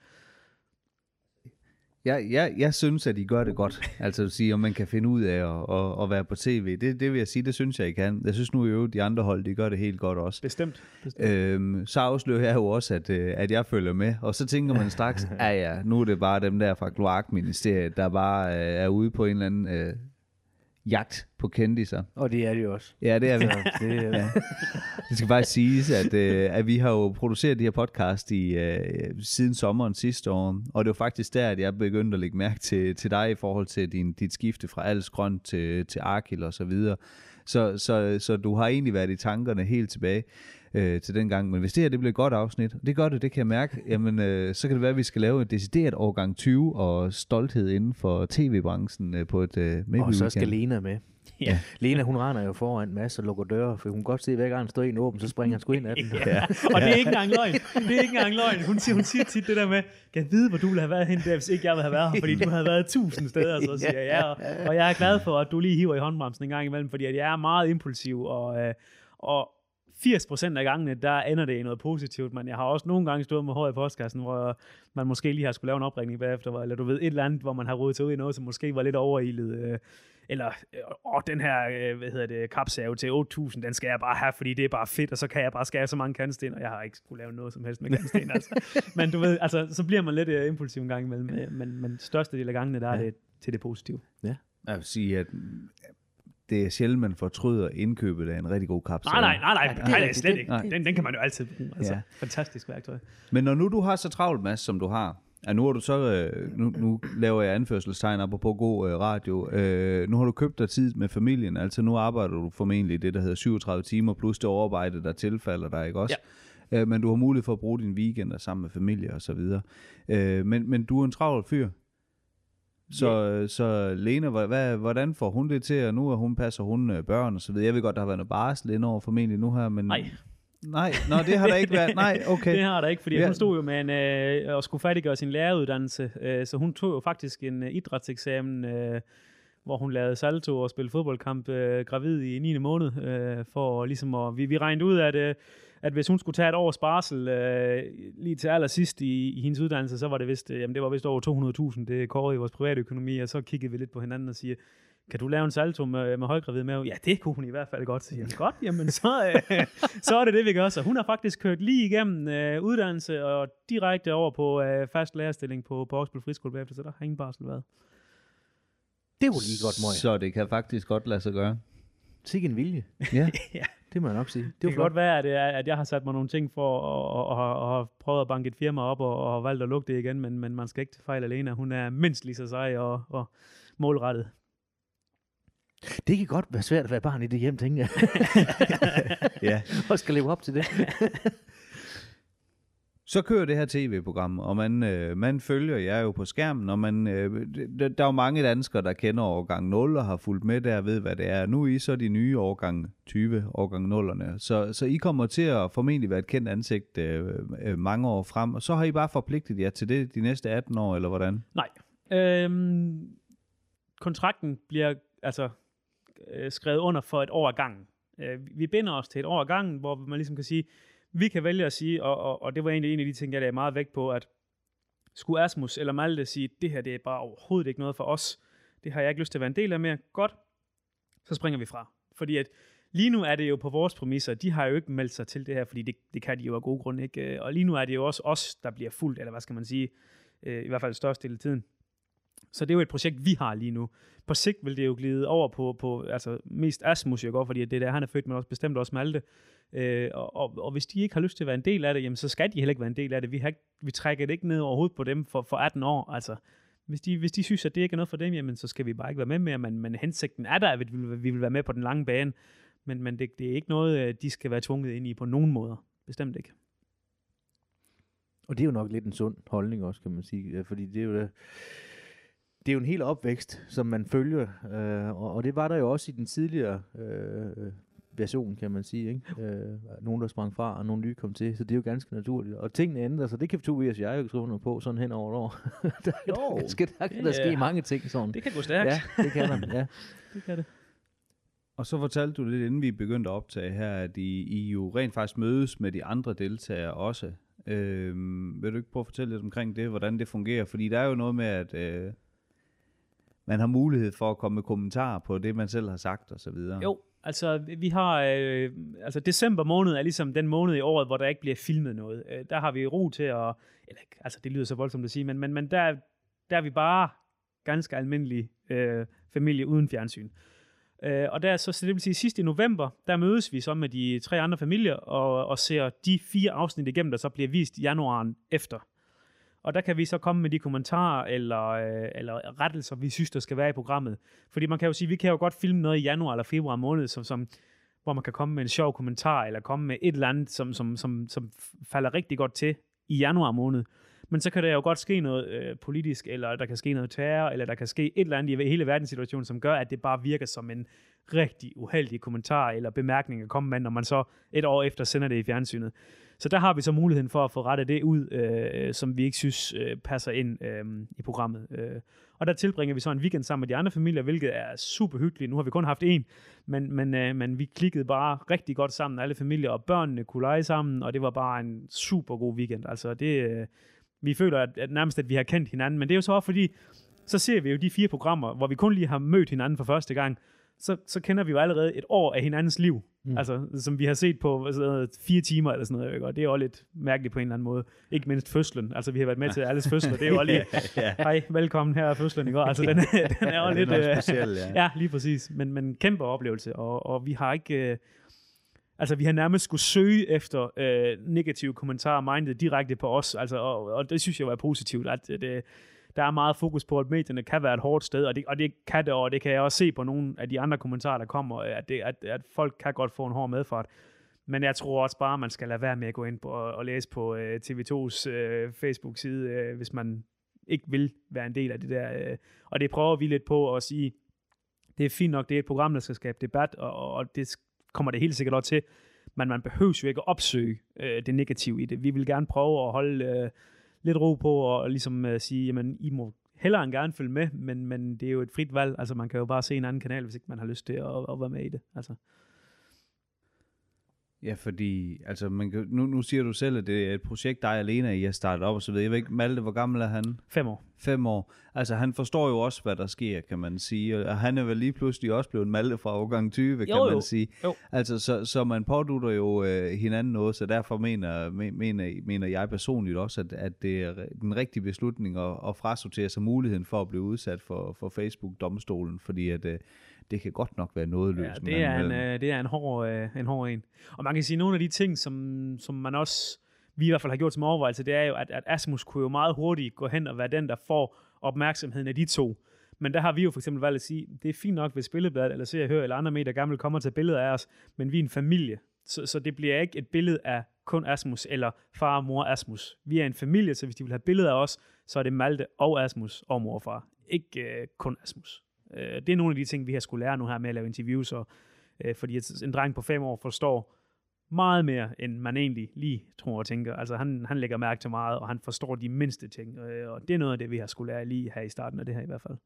Jeg, jeg, jeg synes, at I gør det godt. Altså at sige, om man kan finde ud af at, at, at være på tv. Det, det vil jeg sige, det synes jeg, I kan. Jeg synes nu i øvrigt, de andre hold, de gør det helt godt også.
Bestemt. Bestemt.
Øhm, så afslører jeg jo også, at, øh, at jeg følger med. Og så tænker man straks, ja ja, nu er det bare dem der fra Kloakministeriet, der bare øh, er ude på en eller anden øh, jagt på kendiser.
Og det er det jo også.
Ja, det er vi.
Så det, er-
Ja. Det skal bare siges, at, øh, at vi har jo produceret de her podcast i, øh, siden sommeren sidste år, og det var faktisk der, at jeg begyndte at lægge mærke til, til dig i forhold til din, dit skifte fra Als Grøn til, til Arkil og så videre. Så, så, så du har egentlig været i tankerne helt tilbage øh, til den gang. Men hvis det her det bliver et godt afsnit, og det gør det, det kan jeg mærke, jamen, øh, så kan det være, at vi skal lave et decideret årgang 20 og stolthed inden for tv-branchen øh, på et øh, maybe
og så skal Lena med.
Ja.
Lena, hun render jo foran masse og lukker døre, for hun kan godt se, at hver gang der står en åben, så springer han sgu ind af den.
Ja. Og det er ikke engang løgn. Det er ikke engang løgn. Hun siger, hun siger tit det der med, kan jeg vide, hvor du ville have været hen der, hvis ikke jeg ville have været her, fordi du havde været tusind steder, så siger jeg ja. Og, og jeg er glad for, at du lige hiver i håndbremsen en gang imellem, fordi at jeg er meget impulsiv, og, øh, og 80% af gangene, der ender det i noget positivt, men jeg har også nogle gange stået med håret i postkassen, hvor man måske lige har skulle lave en opringning bagefter, eller du ved, et eller andet, hvor man har rodet sig ud i noget, som måske var lidt overilet, øh, eller, øh, åh, den her, øh, hvad hedder det, kapsave til 8.000, den skal jeg bare have, fordi det er bare fedt, og så kan jeg bare skære så mange kantsten, og jeg har ikke skulle lave noget som helst med kantsten, altså. Men du ved, altså, så bliver man lidt øh, impulsiv en gang imellem, men, men største del af gangene, der er
Ja.
det til det positive.
Jeg vil sige, at det er sjældent, man fortryder indkøbet af en rigtig god kapsel.
Nej, nej, nej, nej,
er
nej, nej, slet ikke. Den, den kan man jo altid bruge. Altså,
Ja.
fantastisk værktøj.
Men når nu du har så travlt, Mads, som du har, Ja, nu har du så, øh, nu, nu laver jeg anførselstegn op på god øh, radio. Øh, nu har du købt dig tid med familien, altså nu arbejder du formentlig det, der hedder 37 timer, plus det overarbejde, der tilfalder dig, ikke også? Ja. Øh, men du har mulighed for at bruge dine weekender sammen med familie og så videre. Øh, men, men du er en travl fyr. Så, yeah. så Lena, hvad- hvordan får hun det til, og nu er hun, passer hun øh, børn og så videre. Jeg ved godt, der har været noget barsel ind over formentlig nu her, men...
Nej.
Nej, nå, det har der ikke været. Nej, okay.
Det har der ikke, fordi
ja.
hun stod jo med en, øh, og skulle færdiggøre sin læreruddannelse, øh, så hun tog jo faktisk en øh, idrætseksamen, øh, hvor hun lavede salto og spillede fodboldkamp øh, gravid i 9. måned, øh, for ligesom at, vi, vi regnede ud, at, øh, at hvis hun skulle tage et års barsel øh, lige til allersidst i, i hendes uddannelse, så var det vist, øh, jamen det var vist over 200.000, det kårede i vores private økonomi, og så kiggede vi lidt på hinanden og siger, kan du lave en salto med, med højgravid mave? Ja, det kunne hun i hvert fald godt. Jeg, godt, jamen så, øh, så er det det, vi gør. Så hun har faktisk kørt lige igennem øh, uddannelse og direkte over på øh, fast lærerstilling på, på Oksbøl Friskole bagefter, så der har ingen barsel været.
Det var lige godt, Møj.
Så det kan faktisk godt lade sig gøre.
Sikke en vilje.
Ja.
Ja.
Det må jeg nok sige. Det
Det kan
flot.
godt være, at, det er, at jeg har sat mig nogle ting for og, og, og, og har prøvet at banke et firma op og, og har valgt at lukke det igen, men, men man skal ikke til fejl alene. Hun er mindst lige så sej og, og målrettet.
Det kan godt være svært at være barn i det hjem, tænker jeg.
ja.
og skal leve op til det.
Så kører det her tv-program, og man, øh, man følger jer jo på skærmen, og man, øh, der, der er jo mange danskere, der kender årgang 0 og har fulgt med der og ved, hvad det er. Nu er I så de nye årgang 20, årgang 0'erne. Så, så I kommer til at formentlig være et kendt ansigt øh, øh, mange år frem, og så har I bare forpligtet jer til det de næste 18 år, eller hvordan?
Nej. Øhm, kontrakten bliver altså øh, skrevet under for et år ad gangen. Øh, vi binder os til et år ad gangen, hvor man ligesom kan sige, vi kan vælge at sige, og, og, og det var egentlig en af de ting, jeg lagde meget vægt på, at skulle Asmus eller Malte sige, det her det er bare overhovedet ikke noget for os, det har jeg ikke lyst til at være en del af mere, godt, så springer vi fra. Fordi at lige nu er det jo på vores præmisser, de har jo ikke meldt sig til det her, fordi det, det kan de jo af gode grunde ikke. Øh, og lige nu er det jo også os, der bliver fuldt, eller hvad skal man sige, øh, i hvert fald størst del af tiden. Så det er jo et projekt, vi har lige nu. På sigt vil det jo glide over på, på altså mest Asmus, jo godt, fordi det er der, han er født, men også bestemt også Malte. Øh, og, og, og, hvis de ikke har lyst til at være en del af det, jamen, så skal de heller ikke være en del af det. Vi, har ikke, vi trækker det ikke ned overhovedet på dem for, for 18 år. Altså, hvis de, hvis de synes, at det ikke er noget for dem, jamen, så skal vi bare ikke være med mere. Men, men hensigten er der, at vi vil, vi vil være med på den lange bane. Men, men det, det er ikke noget, øh, de skal være tvunget ind i på nogen måder. Bestemt ikke.
Og det er jo nok lidt en sund holdning også, kan man sige. Fordi det er jo, det, det er jo en hel opvækst, som man følger. Øh, og, og det var der jo også i den tidligere øh, version, kan man sige. Ikke? Øh, nogen, der sprang fra, og nogle nye kom til. Så det er jo ganske naturligt. Og tingene ændrer sig. Det kan Tobias og jeg jo skrive under på, sådan hen over et år. der,
Jo,
der, skal, der kan der ske mange ting sådan.
Det kan gå stærkt.
Ja, det kan der. Ja.
det kan det.
Og så fortalte du lidt, inden vi begyndte at optage her, at I, I jo rent faktisk mødes med de andre deltagere også. Øh, vil du ikke prøve at fortælle lidt omkring det, hvordan det fungerer? Fordi der er jo noget med, at øh, man har mulighed for at komme med kommentarer på det, man selv har sagt og så videre.
Jo, altså vi har, øh, altså december måned er ligesom den måned i året, hvor der ikke bliver filmet noget. Øh, der har vi ro til at, eller altså det lyder så voldsomt at sige, men, men, men der, der er vi bare ganske almindelig øh, familie uden fjernsyn. Øh, og der så, så det vil sige sidst i november, der mødes vi så med de tre andre familier og, og ser de fire afsnit igennem, der så bliver vist i januaren efter. Og der kan vi så komme med de kommentarer eller, øh, eller rettelser, vi synes, der skal være i programmet. Fordi man kan jo sige, vi kan jo godt filme noget i januar eller februar måned, som, som, hvor man kan komme med en sjov kommentar, eller komme med et eller andet, som, som, som, som falder rigtig godt til i januar måned. Men så kan der jo godt ske noget øh, politisk, eller der kan ske noget terror, eller der kan ske et eller andet i hele verdenssituationen, som gør, at det bare virker som en rigtig uheldig kommentar eller bemærkning at komme med, når man så et år efter sender det i fjernsynet. Så der har vi så muligheden for at få rettet det ud, øh, som vi ikke synes øh, passer ind øh, i programmet. Øh. Og der tilbringer vi så en weekend sammen med de andre familier, hvilket er super hyggeligt. Nu har vi kun haft én, men, men, øh, men vi klikkede bare rigtig godt sammen, alle familier, og børnene kunne lege sammen, og det var bare en super god weekend. Altså det, øh, vi føler at, at nærmest, at vi har kendt hinanden, men det er jo så også fordi, så ser vi jo de fire programmer, hvor vi kun lige har mødt hinanden for første gang, så, så kender vi jo allerede et år af hinandens liv. Mm. Altså, som vi har set på noget, fire timer eller sådan noget, ikke? og det er også lidt mærkeligt på en eller anden måde. Ikke mindst fødslen. Altså, vi har været med til alles fødsler. Det er jo lige, hej, velkommen her er fødslen, ikke? Altså, den, den er også lidt...
er speciel, ja.
ja, lige præcis. Men, men kæmpe oplevelse, og, og vi har ikke... Øh, altså, vi har nærmest skulle søge efter øh, negative kommentarer mindet direkte på os, altså, og, og det synes jeg var positivt, at øh, det, der er meget fokus på, at medierne kan være et hårdt sted, og det, og det kan det, og det kan jeg også se på nogle af de andre kommentarer, der kommer, øh, at, det, at, at folk kan godt få en hård medfart. Men jeg tror også bare, at man skal lade være med at gå ind på og, og læse på øh, TV2's øh, Facebook-side, øh, hvis man ikke vil være en del af det der. Øh. og det prøver vi lidt på at sige, det er fint nok, det er et program, der skal skabe debat, og, og det kommer det helt sikkert også til, men man behøver jo ikke at opsøge øh, det negative i det. Vi vil gerne prøve at holde øh, lidt ro på og ligesom øh, sige, jamen I må hellere end gerne følge med, men, men det er jo et frit valg. Altså man kan jo bare se en anden kanal, hvis ikke man har lyst til at, at være med i det. Altså.
Ja, fordi altså, man kan, nu, nu siger du selv, at det er et projekt, er alene, I har startet op og så videre. Jeg ved ikke, Malte, hvor gammel er han?
Fem år.
Fem år. Altså, han forstår jo også, hvad der sker, kan man sige. Og han er vel lige pludselig også blevet Malte fra årgang 20, kan
Jo,
man
jo.
sige.
Jo.
Altså, så, så man pådutter jo øh, hinanden noget, så derfor mener, men- mener, mener jeg personligt også, at, at det er den rigtige beslutning at, at frasortere sig muligheden for at blive udsat for, for Facebook-domstolen, fordi at, øh, det kan godt nok være noget løs.
Ja, det er, en, øh, det er en hård, øh, en hård en. Og man kan sige, at nogle af de ting, som, som man også, vi i hvert fald har gjort som overvejelse, det er jo, at, at Asmus kunne jo meget hurtigt gå hen og være den, der får opmærksomheden af de to. Men der har vi jo for eksempel valgt at sige, det er fint nok, hvis Billedbladet eller Se og Hør eller andre medier gerne vil komme og tage billeder af os, men vi er en familie. Så, så det bliver ikke et billede af kun Asmus eller far og mor Asmus. Vi er en familie, så hvis de vil have billeder af os, så er det Malte og Asmus og mor og far. Ikke øh, kun Asmus. Øh, det er nogle af de ting, vi har skulle lære nu her med at lave interviews, og, øh, fordi en dreng på fem år forstår meget mere, end man egentlig lige tror og tænker. Altså han, han lægger mærke til meget, og han forstår de mindste ting, øh, og det er noget af det, vi har skulle lære lige her i starten af det her i hvert fald.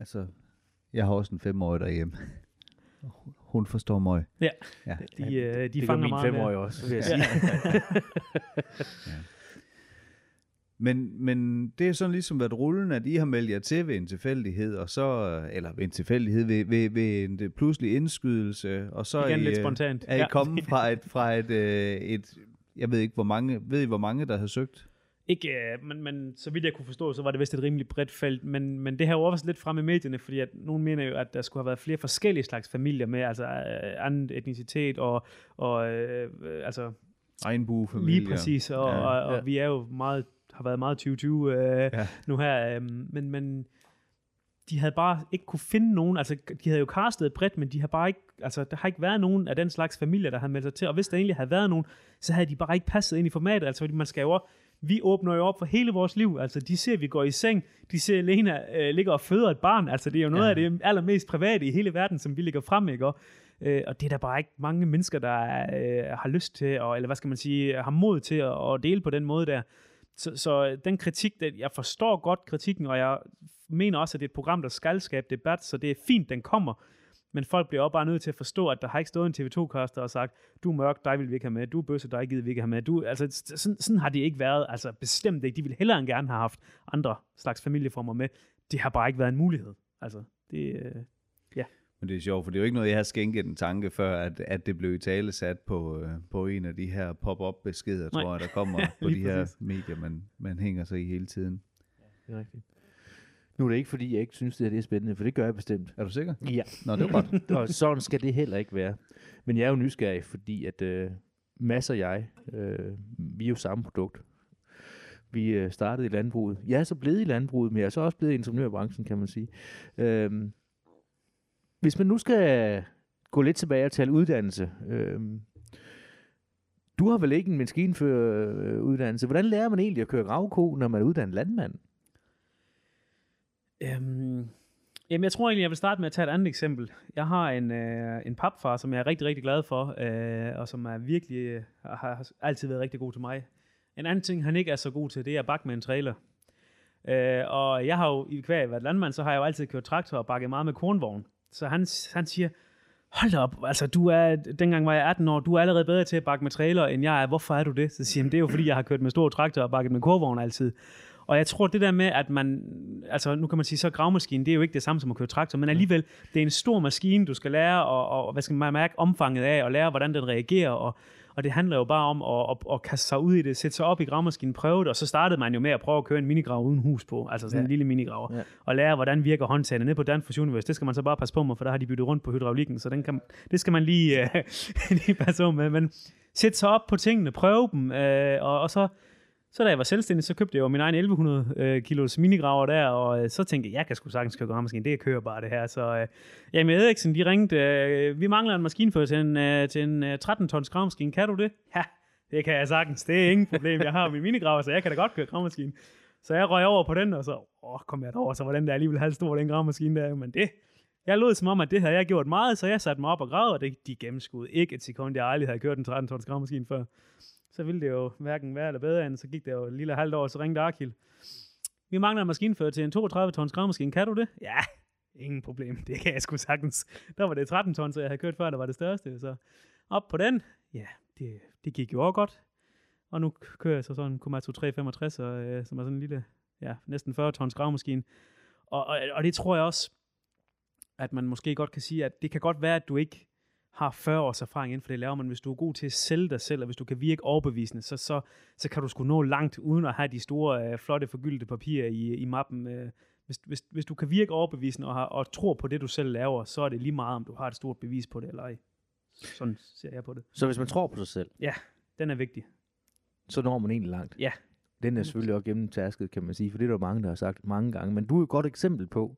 Altså, jeg har også en femårig derhjemme. Hun forstår mig.
Ja,
Ja.
de, øh, de
det
fanger
min
meget mere.
femårige også, vil jeg sige.
Men, men det er sådan ligesom været rullen, at I har meldt jer til ved en tilfældighed, og så, eller ved en tilfældighed, ved, ved, ved en pludselig indskydelse, og så
Igen
er I,
lidt
øh,
spontant.
er I
Ja.
kommet fra et, fra et, øh, et, jeg ved ikke hvor mange, ved I hvor mange, der har søgt?
Ikke, øh, men, men så vidt jeg kunne forstå, så var det vist et rimelig bredt felt, men, men det har jo også lidt frem i medierne, fordi at nogen mener jo, at der skulle have været flere forskellige slags familier med, altså øh, anden etnicitet og, og øh, øh, altså
Regnbuefamilier.
lige præcis, og,
Ja.
og, og
Ja.
vi er jo meget, har været meget 2020 øh,
Ja.
nu her, øh, men, men de havde bare ikke kunne finde nogen, altså de havde jo castet bredt, men de har bare ikke, altså der har ikke været nogen af den slags familier, der har meldt sig til, og hvis der egentlig havde været nogen, så havde de bare ikke passet ind i formatet, altså fordi man skal jo også, vi åbner jo op for hele vores liv, altså de ser, vi går i seng, de ser, Lena øh, ligger og føder et barn, altså det er jo noget
ja.
af det allermest private i hele verden, som vi ligger frem, ikke? Og, øh, og det er der bare ikke mange mennesker, der øh, har lyst til, og, eller hvad skal man sige, har mod til at, at dele på den måde der. Så, så øh, den kritik, den, jeg forstår godt kritikken, og jeg mener også, at det er et program, der skal skabe debat, så det er fint, den kommer. Men folk bliver også bare nødt til at forstå, at der har ikke stået en TV2-kaster og sagt, du er mørk, dig vil vi ikke have med, du er bøsse, dig gider vi ikke have med. Du, altså, sådan, sådan har det ikke været, altså bestemt ikke. De ville hellere end gerne have haft andre slags familieformer med. Det har bare ikke været en mulighed. Altså, det, øh,
men det er sjovt, for det er jo ikke noget, jeg har skænket en tanke før, at, at det blev i tale sat på, øh, på en af de her pop-up beskeder,
Nej.
tror jeg, der kommer på de her
præcis.
medier, man, man hænger sig i hele tiden.
Det er rigtigt. Nu er det ikke, fordi jeg ikke synes, det her det er spændende, for det gør jeg bestemt.
Er du sikker?
Ja.
Nå, det var godt.
og sådan skal det heller ikke være. Men jeg er jo nysgerrig, fordi at øh, Mads og jeg, øh, vi er jo samme produkt. Vi øh, startede i landbruget. Jeg er så blevet i landbruget, men jeg er så også blevet i ingeniørbranchen, kan man sige. Øh, hvis man nu skal gå lidt tilbage og tale uddannelse. Øh, du har vel ikke en maskinføreruddannelse. Hvordan lærer man egentlig at køre gravko, når man er uddannet landmand?
Øhm, jamen, jeg tror egentlig, jeg vil starte med at tage et andet eksempel. Jeg har en, øh, en papfar, som jeg er rigtig, rigtig glad for, øh, og som er virkelig øh, har, altid været rigtig god til mig. En anden ting, han ikke er så god til, det er at bakke med en trailer. Øh, og jeg har jo i kvæg været landmand, så har jeg jo altid kørt traktor og bakket meget med kornvogn. Så han, han siger, hold da op, altså du er, dengang var jeg 18 år, du er allerede bedre til at bakke med trailer, end jeg er. Hvorfor er du det? Så siger han, det er jo fordi, jeg har kørt med stor traktor og bakket med kornvogn altid. Og jeg tror, det der med, at man, altså nu kan man sige, så gravmaskinen, det er jo ikke det samme som at køre traktor, men alligevel, det er en stor maskine, du skal lære, og, og hvad skal man mærke, omfanget af, og lære, hvordan den reagerer, og, og det handler jo bare om at, at, at kaste sig ud i det, sætte sig op i gravmaskinen, prøve det, og så startede man jo med at prøve at køre en minigrav uden hus på, altså sådan ja. En lille minigrav,
Ja.
og lære, hvordan virker håndtagene. Nede på Danfoss Universe, det skal man så bare passe på med, for der har de byttet rundt på hydraulikken, så den kan, det skal man lige, uh, lige passe på med, men sætte sig op på tingene, prøve dem, uh, og, og så så da jeg var selvstændig, så købte jeg jo min egen 1100 øh, kilos minigraver der, og øh, så tænkte jeg, jeg kan sgu sagtens køre gravemaskine, det kører bare det her. Så øh, jamen Eriksen, de ringte, øh, vi mangler en maskinfører til en, øh, til en øh, 13 tons gravemaskine, kan du det? Ja, det kan jeg sagtens, det er ingen problem, jeg har min minigraver, så jeg kan da godt køre gravemaskine. Så jeg røg over på den, og så åh, kom jeg derover, så var den der alligevel halvstor, den gravemaskine der, men det, jeg lod som om, at det havde jeg gjort meget, så jeg satte mig op og gravede, og det, de gennemskudde ikke et sekund, jeg aldrig havde kørt en 13 tons gravmaskine før så ville det jo hverken være eller bedre end, så gik det jo et lille halvt år, så ringte Arkil. Vi mangler en maskinfører til en 32 tons gravmaskine, kan du det? Ja, ingen problem, det kan jeg sgu sagtens. Der var det 13 tons, jeg havde kørt før, der var det største, så op på den, ja, det, det gik jo også godt. Og nu kører jeg så sådan en Komatsu 365, og, øh, som er sådan en lille, ja, næsten 40 tons gravmaskine. Og, og, og det tror jeg også, at man måske godt kan sige, at det kan godt være, at du ikke har 40 års erfaring inden for det laver, men hvis du er god til at sælge dig selv, og hvis du kan virke overbevisende, så, så, så kan du sgu nå langt, uden at have de store, øh, flotte, forgyldte papirer i, i mappen. Øh, hvis, hvis, hvis du kan virke overbevisende og, har, og tror på det, du selv laver, så er det lige meget, om du har et stort bevis på det eller ej. Sådan ser jeg på det.
Så hvis man tror på sig selv,
Den er vigtig.
så når man egentlig langt.
Ja.
Den er selvfølgelig også gennemtasket, kan man sige, for det er der jo mange, der har sagt mange gange. Men du er et godt eksempel på,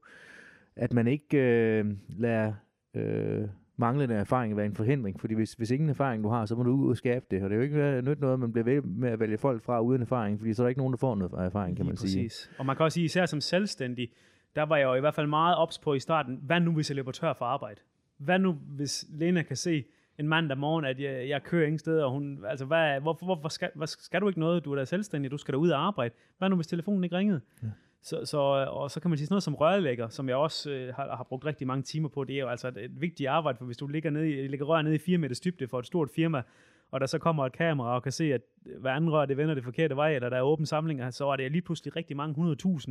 at man ikke øh, lader øh, manglende erfaring være en forhindring. Fordi hvis, hvis ingen erfaring du har, så må du ud og skabe det. Og det er jo ikke øh, nyt noget, at man bliver ved med at vælge folk fra uden erfaring, fordi så er der ikke nogen, der får noget erfaring, kan
Lige
man sige.
præcis. Og man kan også sige, især som selvstændig, der var jeg jo i hvert fald meget ops på i starten, hvad nu hvis jeg løber tør for arbejde? Hvad nu hvis Lena kan se en mandag morgen, at jeg, jeg kører ingen steder, og hun, altså hvad, hvorfor, hvorfor skal, hvad, skal du ikke noget? Du er da selvstændig, du skal da ud og arbejde. Hvad nu hvis telefonen ikke ringede? Ja. Så, så, øh, og så kan man sige sådan noget som rørlægger, som jeg også øh, har, har brugt rigtig mange timer på. Det er jo altså et, et vigtigt arbejde, for hvis du ligger, nede i, ligger rør nede i 4 meters dybde for et stort firma, og der så kommer et kamera og kan se, at hver anden rør, det vender det forkerte vej, eller der er åbne samlinger, så er det lige pludselig rigtig mange 100.000,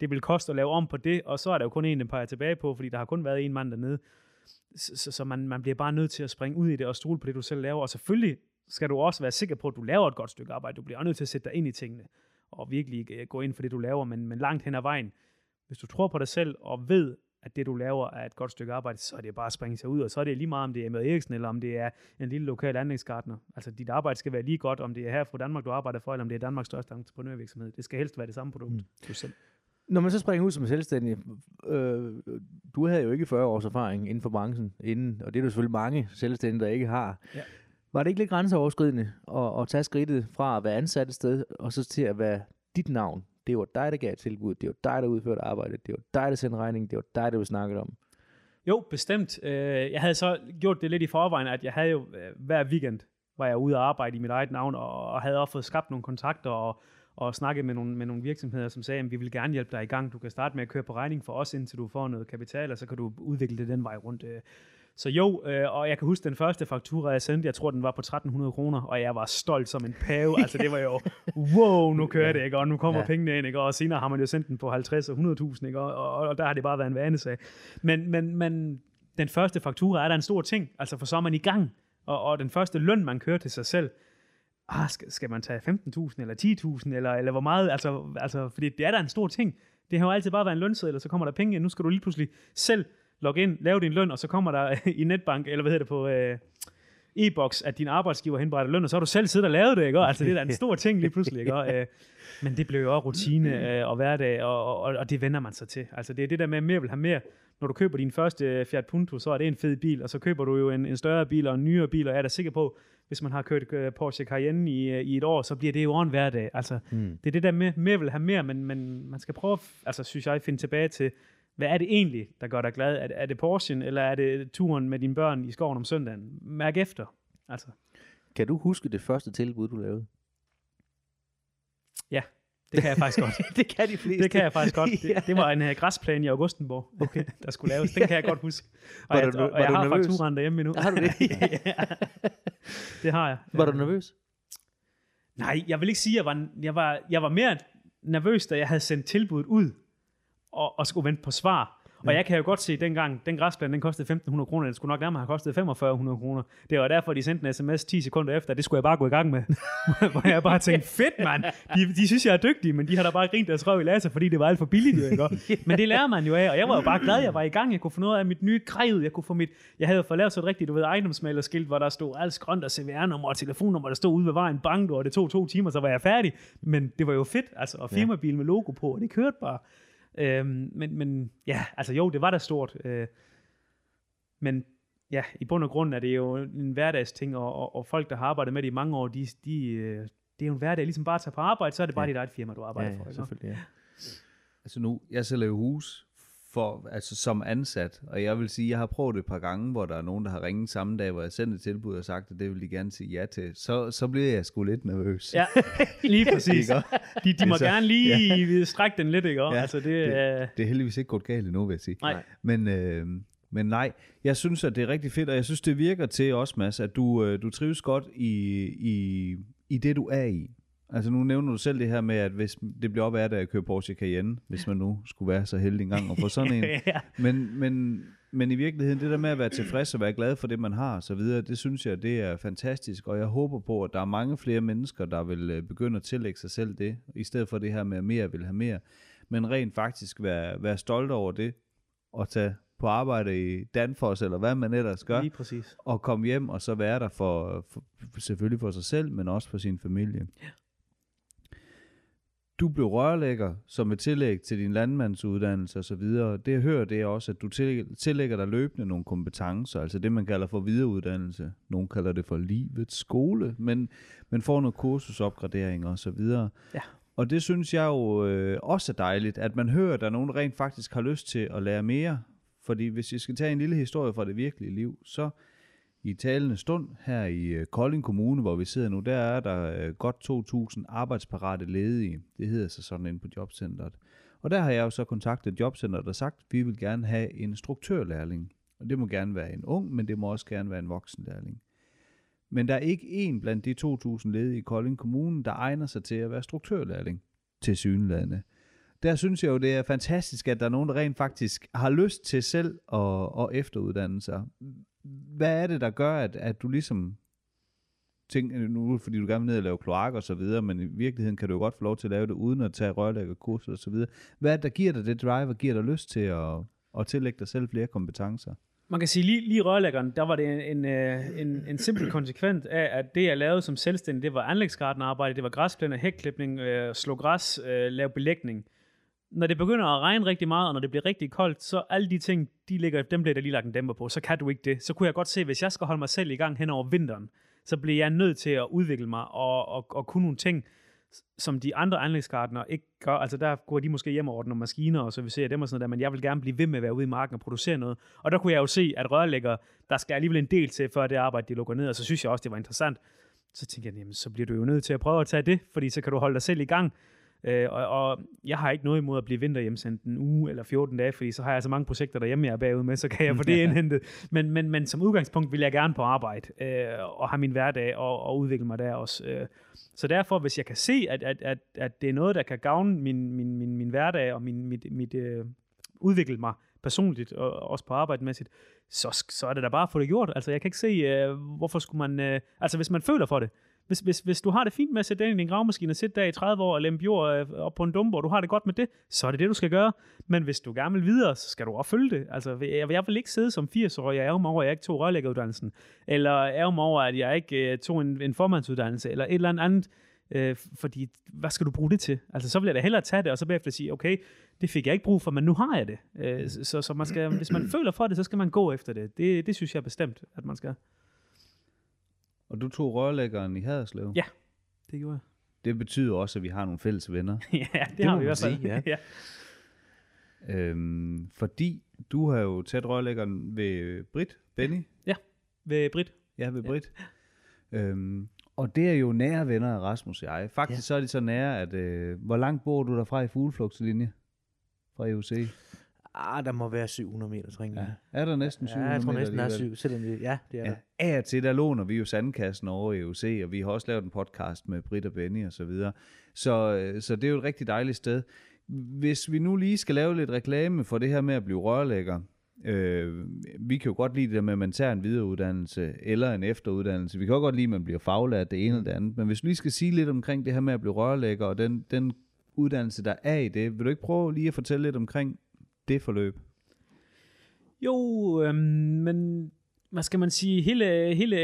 det vil koste at lave om på det, og så er der jo kun en, der peger tilbage på, fordi der har kun været en mand dernede. Så, så, så man, man bliver bare nødt til at springe ud i det og stole på det, du selv laver. Og selvfølgelig skal du også være sikker på, at du laver et godt stykke arbejde. Du bliver også nødt til at sætte dig ind i tingene og virkelig øh, gå ind for det, du laver, men, men langt hen ad vejen. Hvis du tror på dig selv og ved, at det, du laver, er et godt stykke arbejde, så er det bare at springe sig ud, og så er det lige meget, om det er med Eriksen, eller om det er en lille lokal anlægsgartner. Altså, dit arbejde skal være lige godt, om det er her fra Danmark, du arbejder for, eller om det er Danmarks største entreprenørvirksomhed. Det skal helst være det samme produkt, mm. du selv.
Når man så springer ud som selvstændig, øh, du havde jo ikke 40 års erfaring inden for branchen inden, og det er der selvfølgelig mange selvstændige, der ikke har.
Ja.
Var det ikke lidt grænseoverskridende at, at tage skridtet fra at være ansat et sted, og så til at være dit navn? Det var dig, der gav et tilbud. Det var dig, der udførte arbejdet. Det var dig, der sendte regningen. Det var dig, der vi snakkede om.
Jo, bestemt. Øh, jeg havde så gjort det lidt i forvejen, at jeg havde jo øh, hver weekend, var jeg ude og arbejde i mit eget navn, og havde også fået skabt nogle kontakter, og, og snakket med nogle, med nogle virksomheder, som sagde, at vi vil gerne hjælpe dig i gang. Du kan starte med at køre på regning for os, indtil du får noget kapital, og så kan du udvikle det den vej rundt. Øh, så jo, øh, og jeg kan huske den første faktura, jeg sendte, jeg tror, den var på 1300 kroner, og jeg var stolt som en pave. Altså det var jo, wow, nu kører det, ikke? og nu kommer ja.
Ja.
pengene ind, ikke? og senere har man jo sendt den på 50 og 100.000, ikke? Og, og, og der har det bare været en vanesag. Men, men, men den første faktura er der en stor ting, altså for så er man i gang, og, og den første løn, man kører til sig selv, ah, skal, skal man tage 15.000 eller 10.000, eller, eller hvor meget, altså, altså, fordi det er da en stor ting. Det har jo altid bare været en lønseddel, og så kommer der penge ind, nu skal du lige pludselig selv logge ind, lave din løn, og så kommer der i netbank, eller hvad hedder det på øh, e-boks, at din arbejdsgiver henberetter løn, og så har du selv siddet og lavet det, ikke? Altså, det er da en stor ting lige pludselig, ikke? Og, øh, men det blev jo også rutine øh, og hverdag, og, og, og det vender man sig til. Altså, det er det der med, at mere vil have mere. Når du køber din første øh, Fiat Punto, så er det en fed bil, og så køber du jo en, en større bil og en nyere bil, og jeg er da sikker på, hvis man har kørt øh, Porsche Cayenne i, i et år, så bliver det jo en hverdag. Altså,
Mm.
det er det der med, mere vil have mere, men, men man skal prøve, altså synes jeg, at finde tilbage til, hvad er det egentlig, der gør dig glad? Er, det- er det Porsche'en, eller er det turen med dine børn i skoven om søndagen? Mærk efter. Altså,
Kan du huske det første tilbud, du lavede?
det kan jeg faktisk godt.
det kan de fleste.
Det kan jeg faktisk godt.
Ja.
Det, det var en uh, græsplæne i Augustenborg, okay. der skulle laves. Den kan jeg godt huske. Og,
Var
jeg,
du-
og, og
var
jeg
du
har
nervøs?
fakturaen derhjemme endnu.
Har du det?
ja, det har jeg.
Var du nervøs?
Nej, jeg vil ikke sige, at jeg var, jeg var, jeg var mere nervøs, da jeg havde sendt tilbuddet ud, og, og skulle vente på svar. Og jeg kan jo godt se, at dengang, den græsplæne, den kostede 1.500 kroner, den skulle nok nærmere have kostet 4.500 kroner. Det var derfor, de sendte en sms 10 sekunder efter, det skulle jeg bare gå i gang med. Hvor jeg bare tænkte, fedt mand, de, de synes, jeg er dygtig, men de har da bare grint deres røv i laser, fordi det var alt for billigt, jo, ikke? Men det lærer man jo af, og jeg var jo bare glad, jeg var i gang, jeg kunne få noget af mit nye grej, jeg kunne få mit, jeg havde fået lavet så et rigtigt, du ved, ejendomsmalerskilt, hvor der stod alt grønt og CVR-nummer og telefonnummer, der stod ude ved vejen, bang, og det tog to timer, så var jeg færdig. Men det var jo fedt, altså, og firmabil med logo på, og det kørte bare. Øhm, men, men ja, altså jo, det var da stort. Øh, men ja, i bund og grund er det jo en hverdagsting, og, og, og folk, der har arbejdet med det i mange år, de, de, øh, det er jo en hverdag, ligesom bare at tage på arbejde, så er det bare
Ja.
dit eget firma, du arbejder
Ja,
for.
ja, selvfølgelig. Ja.
Altså nu, jeg sælger jo hus for, altså som ansat, og jeg vil sige, jeg har prøvet det et par gange, hvor der er nogen, der har ringet samme dag, hvor jeg sendte et tilbud og sagt, at det vil de gerne sige ja til. Så, så bliver jeg sgu lidt nervøs.
Ja, lige præcis.
Ikke?
De, de må
Altså,
gerne lige strække den lidt, ikke?
Ja,
altså, det, øh,
Det er heldigvis ikke gået galt endnu, vil jeg sige.
nej.
Men, øh, men nej, jeg synes, at det er rigtig fedt, og jeg synes, det virker til også, Mads, at du, øh, du trives godt i, i, i det, du er i. Altså nu nævner du selv det her med, at hvis det bliver op af, at jeg kører Porsche Cayenne, hvis man nu skulle være så heldig engang at få sådan en.
ja.
Men, men, men i virkeligheden, det der med at være tilfreds og være glad for det, man har og så videre, det synes jeg, det er fantastisk. Og jeg håber på, at der er mange flere mennesker, der vil øh, begynde at tillægge sig selv det, i stedet for det her med at mere vil have mere. Men rent faktisk være, være stolt over det, og tage på arbejde i Danfoss, eller hvad man ellers gør,
Lige præcis.
og komme hjem og så være der for, for selvfølgelig for sig selv, men også for sin familie. Du blev rørlægger som et tillæg til din landmandsuddannelse videre. Det jeg hører, det er også, at du til- tillægger dig løbende nogle kompetencer, altså det man kalder for videreuddannelse. Nogle kalder det for livets skole, men man får noget kursusopgradering videre.
Ja.
Og det synes jeg jo øh, også er dejligt, at man hører, at der er nogen, der rent faktisk har lyst til at lære mere. Fordi hvis jeg skal tage en lille historie fra det virkelige liv, så i talende stund her i øh, Kolding Kommune, hvor vi sidder nu, der er der øh, godt 2.000 arbejdsparate ledige. Det hedder sig sådan inde på jobcentret. Og der har jeg jo så kontaktet jobcentret og sagt, at vi vil gerne have en struktørlærling. Og det må gerne være en ung, men det må også gerne være en voksenlærling. Men der er ikke en blandt de 2.000 ledige i Kolding Kommune, der egner sig til at være struktørlærling til synlædende. Der synes jeg jo, det er fantastisk, at der er nogen, der rent faktisk har lyst til selv at, at efteruddanne sig. Hvad er det, der gør, at, at du ligesom tænker, nu fordi du gerne vil ned og lave kloak og så videre, men i virkeligheden kan du jo godt få lov til at lave det, uden at tage rørlæggerkurser og så videre. Hvad er det, der giver dig det drive, og giver dig lyst til at, at tillægge dig selv flere kompetencer?
Man kan sige, lige, lige rørlæggeren, der var det en, en, øh, en, en simpel konsekvent af, at det, jeg lavede som selvstændig, det var anlægsgartenarbejde, det var græsplæner, hækklipning, øh, slå græs, øh, lave belægning. Når det begynder at regne rigtig meget, og når det bliver rigtig koldt, så alle de ting, de ligger, dem bliver der lige lagt en dæmper på. Så kan du ikke det. Så kunne jeg godt se, hvis jeg skal holde mig selv i gang hen over vinteren, så bliver jeg nødt til at udvikle mig og, og, og kunne nogle ting, som de andre anlægsgartner ikke gør. Altså der går de måske hjem og ordner maskiner, og så vi ser dem og sådan noget der, men jeg vil gerne blive ved med at være ude i marken og producere noget. Og der kunne jeg jo se, at rørlægger, der skal alligevel en del til, før det arbejde, de lukker ned, og så synes jeg også, det var interessant. Så tænkte jeg, jamen, så bliver du jo nødt til at prøve at tage det, fordi så kan du holde dig selv i gang. Øh, og, og jeg har ikke noget imod at blive vinterhjemsendt en uge eller 14 dage, fordi så har jeg så mange projekter derhjemme, jeg er bagud med, så kan jeg få det indhentet. Men, men, men som udgangspunkt vil jeg gerne på arbejde øh, og have min hverdag og, og udvikle mig der også. Øh. Så derfor, hvis jeg kan se, at, at, at, at det er noget, der kan gavne min, min, min, min hverdag og min, mit, mit øh, udvikle mig personligt og også på arbejdsmæssigt, så, så er det da bare at få det gjort. Altså, jeg kan ikke se, øh, hvorfor skulle man... Øh, altså, hvis man føler for det, hvis, hvis, hvis du har det fint med at sætte den i din gravmaskine og sætte der i 30 år og lempe jord øh, op på en dumpe, og du har det godt med det, så er det det, du skal gøre. Men hvis du gerne vil videre, så skal du også følge det. Altså, jeg, jeg vil ikke sidde som 80-årig og ærge mig over, at jeg ikke tog rørlæggeruddannelsen, eller ærge mig over, at jeg ikke uh, tog en, en formandsuddannelse, eller et eller andet Øh, fordi, hvad skal du bruge det til? Altså, så vil jeg da hellere tage det, og så bagefter sige, okay, det fik jeg ikke brug for, men nu har jeg det. Øh, så, så man skal, hvis man føler for det, så skal man gå efter det. Det, det synes jeg bestemt, at man skal.
Og du tog rørlæggeren i Haderslev?
Ja, det gjorde jeg.
Det betyder også, at vi har nogle fælles venner.
ja, det, det har vi i hvert fald. Ja. ja.
Øhm, fordi du har jo taget rørlæggeren ved Brit, Benny.
Ja, ved Brit.
Ja, ved Brit. Ja. Øhm, og det er jo nære venner af Rasmus og jeg. Faktisk ja. så er det så nære, at øh, hvor langt bor du derfra i fugleflugtslinje fra EUC?
Ah, der må være 700 meter, tror jeg. Ja.
Er der næsten 700 meter? Ja,
jeg tror
næsten,
der er 7, selvom det, ja, det er ja. der.
Af og til, der låner vi jo sandkassen over i EUC, og vi har også lavet en podcast med Britt og Benny og så videre. Så, øh, så det er jo et rigtig dejligt sted. Hvis vi nu lige skal lave lidt reklame for det her med at blive rørlægger, Øh, vi kan jo godt lide det der med, at man tager en videreuddannelse eller en efteruddannelse. Vi kan også godt lide, at man bliver faglært det ene eller det andet. Men hvis vi lige skal sige lidt omkring det her med at blive rørlægger og den, den uddannelse, der er i det, vil du ikke prøve lige at fortælle lidt omkring det forløb?
Jo, øh, men hvad skal man sige, hele, hele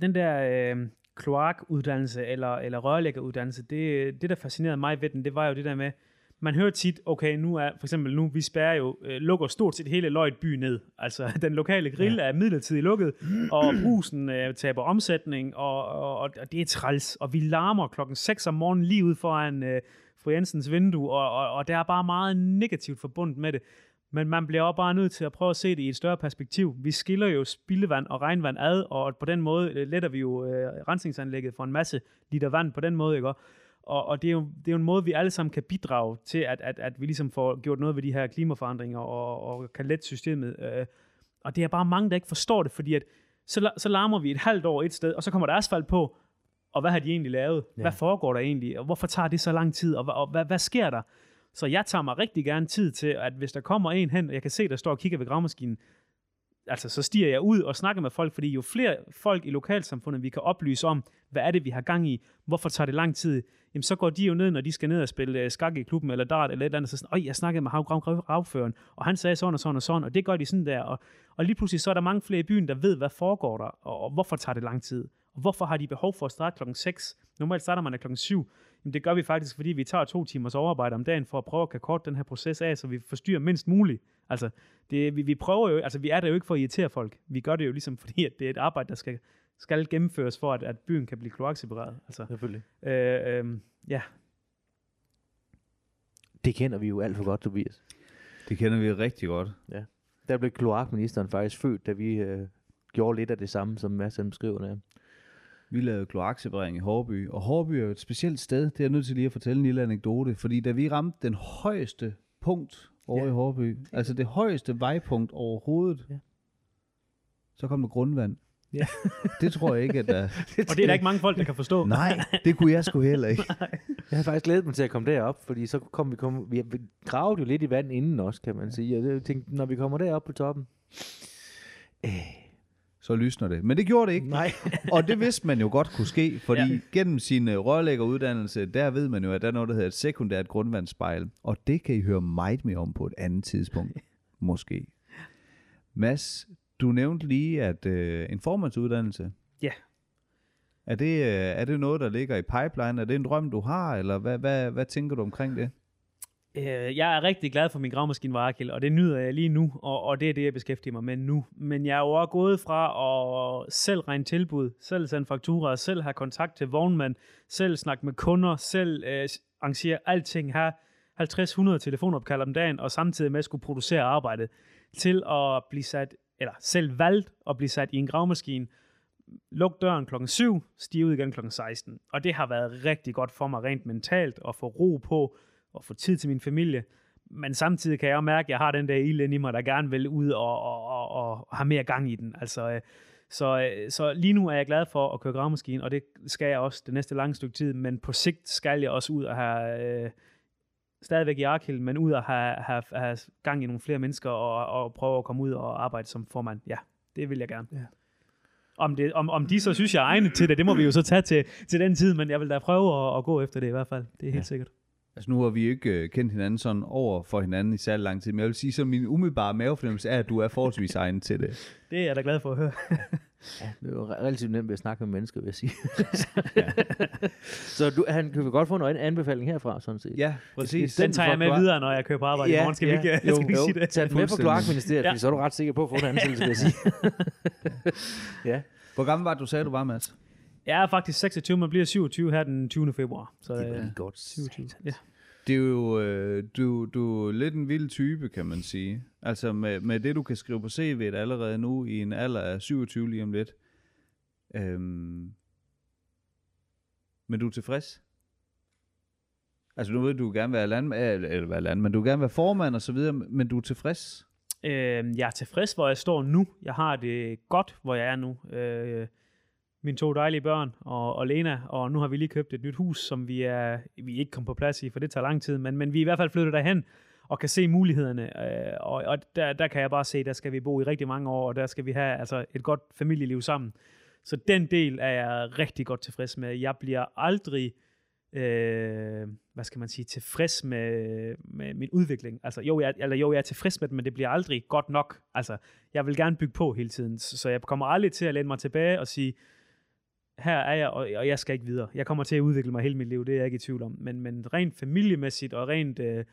den der øh, kloakuddannelse eller, eller rørlæggeruddannelse, det, det der fascinerede mig ved den, det var jo det der med, man hører tit, okay, nu er for eksempel nu, vi spærrer jo, øh, lukker stort set hele Løjt by ned. Altså, den lokale grill ja. er midlertidigt lukket, og brusen øh, taber omsætning, og, og, og, det er træls. Og vi larmer klokken 6 om morgenen lige ud foran øh, fru Jensens vindue, og, og, og der er bare meget negativt forbundet med det. Men man bliver også bare nødt til at prøve at se det i et større perspektiv. Vi skiller jo spildevand og regnvand ad, og på den måde øh, letter vi jo øh, rensningsanlægget for en masse liter vand på den måde, ikke? Og, og det, er jo, det er jo en måde, vi alle sammen kan bidrage til, at, at, at vi ligesom får gjort noget ved de her klimaforandringer og, og kan lette systemet. Øh, og det er bare mange, der ikke forstår det, fordi at så, så larmer vi et halvt år et sted, og så kommer der asfalt på, og hvad har de egentlig lavet? Ja. Hvad foregår der egentlig? Og hvorfor tager det så lang tid? Og, og, hvad, hvad sker der? Så jeg tager mig rigtig gerne tid til, at hvis der kommer en hen, og jeg kan se, der står og kigger ved gravmaskinen, altså så stiger jeg ud og snakker med folk, fordi jo flere folk i lokalsamfundet, vi kan oplyse om, hvad er det, vi har gang i, hvorfor tager det lang tid, jamen så går de jo ned, når de skal ned og spille uh, skak i klubben, eller dart, eller et eller andet, så sådan, jeg snakkede med ravføren, og han sagde sådan og sådan og sådan, og det gør de sådan der, og, og lige pludselig så er der mange flere i byen, der ved, hvad foregår der, og, og hvorfor tager det lang tid, og hvorfor har de behov for at starte klokken 6? Normalt starter man klokken 7. Jamen det gør vi faktisk, fordi vi tager to timers overarbejde om dagen for at prøve at kan korte den her proces af, så vi forstyrrer mindst muligt. Altså, det, vi, vi prøver jo, altså vi er der jo ikke for at irritere folk. Vi gør det jo ligesom fordi, at det er et arbejde, der skal, skal gennemføres for, at, at byen kan blive kloaksepareret. Altså,
Selvfølgelig.
Øh, øh, ja.
Det kender vi jo alt for godt, Tobias.
Det kender vi rigtig godt.
Ja. Der blev kloakministeren faktisk født, da vi øh, gjorde lidt af det samme, som Mads beskriver der.
Vi lavede kloakseparering i Hårby, og Hårby er jo et specielt sted. Det er jeg nødt til lige at fortælle en lille anekdote, fordi da vi ramte den højeste punkt over ja. i Hårby, altså det højeste vejpunkt overhovedet, ja. så kom der grundvand. Ja. det tror jeg ikke, at der...
og det er der ikke mange folk, der kan forstå.
Nej, det kunne jeg sgu heller ikke.
jeg har faktisk glædet mig til at komme derop, fordi så kom vi, kom, vi gravede jo lidt i vand inden også, kan man sige. Og jeg tænkte, når vi kommer derop på toppen,
øh, så lysner det. Men det gjorde det ikke.
Nej.
og det vidste man jo godt kunne ske, fordi ja. gennem sin uh, rørlæggeruddannelse, der ved man jo, at der er noget, der hedder et sekundært grundvandsspejl. Og det kan I høre meget mere om på et andet tidspunkt. Måske. Mads, du nævnte lige, at uh, en formandsuddannelse.
Ja.
Er det, uh, er det noget, der ligger i pipeline? Er det en drøm, du har, eller hvad, hvad, hvad tænker du omkring det?
Øh, jeg er rigtig glad for min gravmaskine Varakil, og det nyder jeg lige nu, og, og det er det, jeg beskæftiger mig med nu. Men jeg er jo også gået fra at selv regne tilbud, selv sende fakturer, selv have kontakt til vognmand, selv snakke med kunder, selv øh, arrangere alting her, 50-100 telefonopkald om dagen, og samtidig med at skulle producere arbejdet, til at blive sat, eller selv valgt at blive sat i en gravmaskine, luk døren klokken 7, stige ud igen klokken 16. Og det har været rigtig godt for mig rent mentalt at få ro på og få tid til min familie. Men samtidig kan jeg også mærke, at jeg har den der ild i mig, der gerne vil ud og, og, og, og have mere gang i den. Altså, øh, så, øh, så lige nu er jeg glad for at køre gravmaskine, og det skal jeg også det næste lange stykke tid, men på sigt skal jeg også ud og have øh, stadigvæk i Arkhild, men ud og have, have, have gang i nogle flere mennesker og, og prøve at komme ud og arbejde som formand. Ja, det vil jeg gerne.
Ja.
Om, det, om, om de så synes, jeg er egnet til det, det må vi jo så tage til, til den tid, men jeg vil da prøve at, at gå efter det i hvert fald. Det er helt
Ja.
sikkert.
Altså nu har vi ikke øh, kendt hinanden sådan over for hinanden i særlig lang tid, men jeg vil sige, så min umiddelbare mavefornemmelse er, at du er forholdsvis egnet til det.
Det er jeg da glad for at høre.
Ja, det er jo re- relativt nemt ved at snakke med mennesker, vil jeg sige. så du, han kan vi godt få en anbefaling herfra, sådan set.
Ja, præcis.
Den tager jeg med videre, når jeg kører på arbejde i morgen. Skal vi ikke,
jo,
skal vi
jo,
sige det?
Tag den med på kloakministeriet,
Ja.
ja. så er du ret sikker på at få en ansættelse, vil jeg sige. ja.
Hvor gammel var du sagde, du var, Mads?
Jeg er faktisk 26, man bliver 27 her den 20. februar. Så,
Det var
øh,
lige godt.
27. Ja.
Det er jo, øh, du, du er lidt en vild type, kan man sige. Altså med, med det, du kan skrive på CV'et allerede nu, i en alder af 27 lige om lidt. Øhm, men du er tilfreds? Altså nu ved du, du gerne være land, eller, eller være landmand, du vil gerne være formand og så videre, men du er tilfreds?
Øh, jeg er tilfreds, hvor jeg står nu. Jeg har det godt, hvor jeg er nu. Øh, mine to dejlige børn og, og Lena, og nu har vi lige købt et nyt hus, som vi er vi ikke kom på plads i, for det tager lang tid, men, men vi er i hvert fald flyttet derhen og kan se mulighederne. Øh, og og der, der kan jeg bare se, der skal vi bo i rigtig mange år, og der skal vi have altså, et godt familieliv sammen. Så den del er jeg rigtig godt tilfreds med. Jeg bliver aldrig øh, hvad skal man sige, tilfreds med, med min udvikling. Altså, jo jeg, eller jo, jeg er tilfreds med det, men det bliver aldrig godt nok. Altså, jeg vil gerne bygge på hele tiden, så så jeg kommer aldrig til at læne mig tilbage og sige, her er jeg, og, og jeg skal ikke videre. Jeg kommer til at udvikle mig hele mit liv, det er jeg ikke i tvivl om. Men, men rent familiemæssigt og rent øh,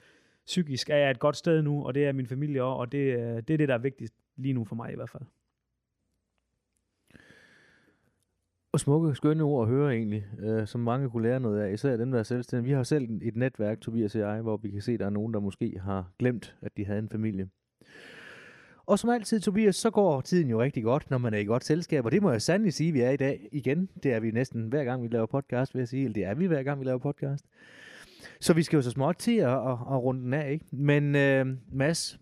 psykisk er jeg et godt sted nu, og det er min familie også, og det, øh, det er det, der er vigtigst lige nu for mig i hvert fald.
Og smukke, skønne ord at høre egentlig, øh, som mange kunne lære noget af, især dem, der er selvstændige. Vi har selv et netværk, Tobias og jeg, hvor vi kan se, at der er nogen, der måske har glemt, at de havde en familie. Og som altid, Tobias, så går tiden jo rigtig godt, når man er i godt selskab, og det må jeg sandelig sige, at vi er i dag igen. Det er vi næsten hver gang, vi laver podcast, vil jeg sige, eller det er vi hver gang, vi laver podcast. Så vi skal jo så småt til at, at, at runde den af, ikke? Men øh, Mads,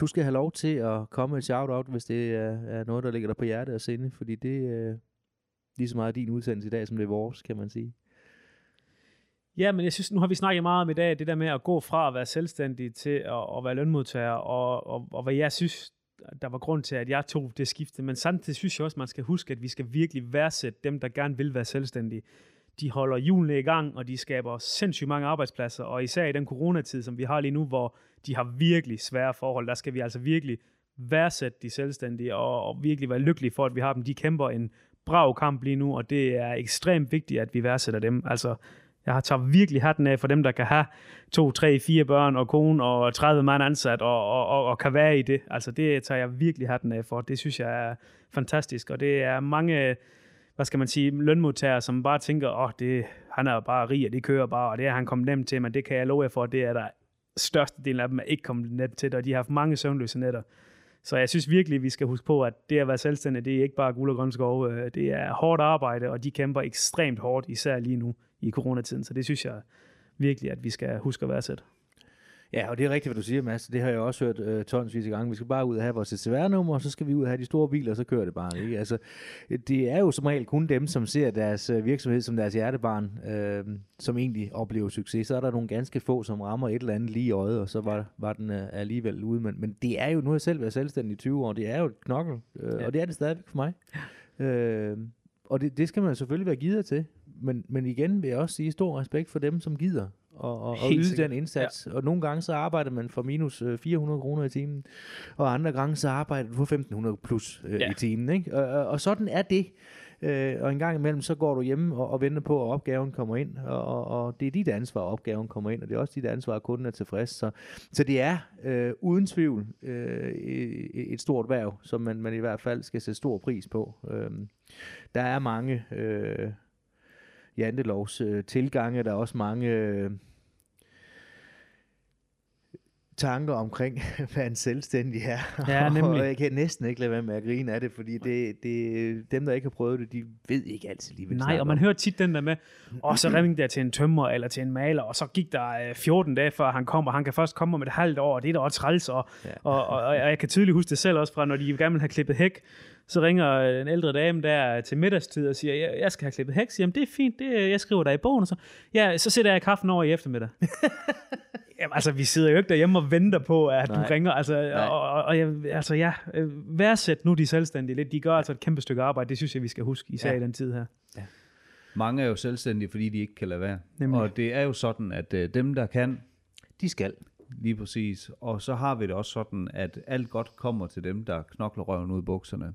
du skal have lov til at komme med et shout-out, hvis det er, er noget, der ligger der på hjertet og sinde, fordi det, øh, lige så meget din udsendelse i dag, som det er vores, kan man sige.
Ja, men jeg synes, nu har vi snakket meget om i dag, det der med at gå fra at være selvstændig til at, at være lønmodtager, og, og, og hvad jeg synes, der var grund til, at jeg tog det skifte. Men samtidig synes jeg også, man skal huske, at vi skal virkelig værdsætte dem, der gerne vil være selvstændige. De holder hjulene i gang, og de skaber sindssygt mange arbejdspladser, og især i den coronatid, som vi har lige nu, hvor de har virkelig svære forhold, der skal vi altså virkelig værdsætte de selvstændige, og, og virkelig være lykkelige for, at vi har dem. De kæmper en brav kamp lige nu, og det er ekstremt vigtigt, at vi værdsætter dem. Altså, jeg har taget virkelig hatten af for dem, der kan have to, tre, fire børn og kone og 30 mand ansat og, og, og, og kan være i det. Altså det tager jeg virkelig hatten af for. Det synes jeg er fantastisk, og det er mange, hvad skal man sige, lønmodtagere, som bare tænker, åh, oh, det, han er bare rig, og det kører bare, og det er han kommet nemt til, men det kan jeg love jer for, det er der størstedelen af dem er ikke kommet nemt til, og de har haft mange søvnløse nætter. Så jeg synes virkelig, vi skal huske på, at det at være selvstændig, det er ikke bare guld og grønne skove. Øh, det er hårdt arbejde, og de kæmper ekstremt hårdt, især lige nu i coronatiden. Så det synes jeg virkelig, at vi skal huske at værdsætte.
Ja, og det er rigtigt, hvad du siger, Mads. Det har jeg også hørt øh, tonsvis af gange. Vi skal bare ud og have vores CVR-nummer, og så skal vi ud og have de store biler, og så kører det bare. Ikke? Altså, det er jo som regel kun dem, som ser deres øh, virksomhed som deres hjertebarn, øh, som egentlig oplever succes. Så er der nogle ganske få, som rammer et eller andet lige i øjet, og så var, var den øh, alligevel ude. Men, men det er jo, nu har jeg selv været selvstændig i 20 år, det er jo et knokkel, øh,
Ja.
og det er det stadigvæk for mig. Øh, og det, det skal man selvfølgelig være gider til. Men, men igen vil jeg også sige stor respekt for dem, som gider og, og, og yde
sikkert.
den indsats. Ja. Og nogle gange så arbejder man for minus øh, 400 kroner i timen, og andre gange så arbejder du for 1500 plus øh,
Ja.
i timen. Ikke? Og, og, sådan er det. Øh, og en gang imellem så går du hjemme og, og venter på, at opgaven kommer ind, og, og, og det er dit ansvar, at opgaven kommer ind, og det er også dit ansvar, at kunden er tilfreds. Så, så det er øh, uden tvivl øh, et et stort værv, som man, man i hvert fald skal sætte stor pris på. Øh, der er mange øh, jantelovs øh, tilgange, der er også mange... Øh, tanker omkring, hvad en selvstændig er.
Ja, nemlig.
og jeg kan næsten ikke lade være med at grine af det, fordi det, det, dem, der ikke har prøvet det, de ved ikke altid lige, hvad
Nej, og man
om.
hører tit den der med, og så ringte jeg til en tømmer eller til en maler, og så gik der øh, 14 dage, før han kommer. Han kan først komme om et halvt år, og det er da også træls. Og,
Ja.
ja. og, og, og, jeg kan tydeligt huske det selv også fra, når de gerne vil have klippet hæk, så ringer en ældre dame der til middagstid og siger, jeg, jeg skal have klippet siger, "Jamen, det er fint, det, jeg skriver der i bogen. Og så, ja, så sætter jeg kaffen over i eftermiddag. Jamen, altså, vi sidder jo ikke derhjemme og venter på, at
Nej.
du ringer. Altså, og, og, og jeg, altså, ja, øh, værdsæt nu de selvstændige lidt. De gør altså et kæmpe stykke arbejde. Det synes jeg, vi skal huske, især
Ja.
ja. i den tid her.
Mange er jo selvstændige, fordi de ikke kan lade være.
Nemlig.
Og det er jo sådan, at øh, dem, der kan,
De skal.
lige præcis. Og så har vi det også sådan, at alt godt kommer til dem, der knokler røven ud i bukserne.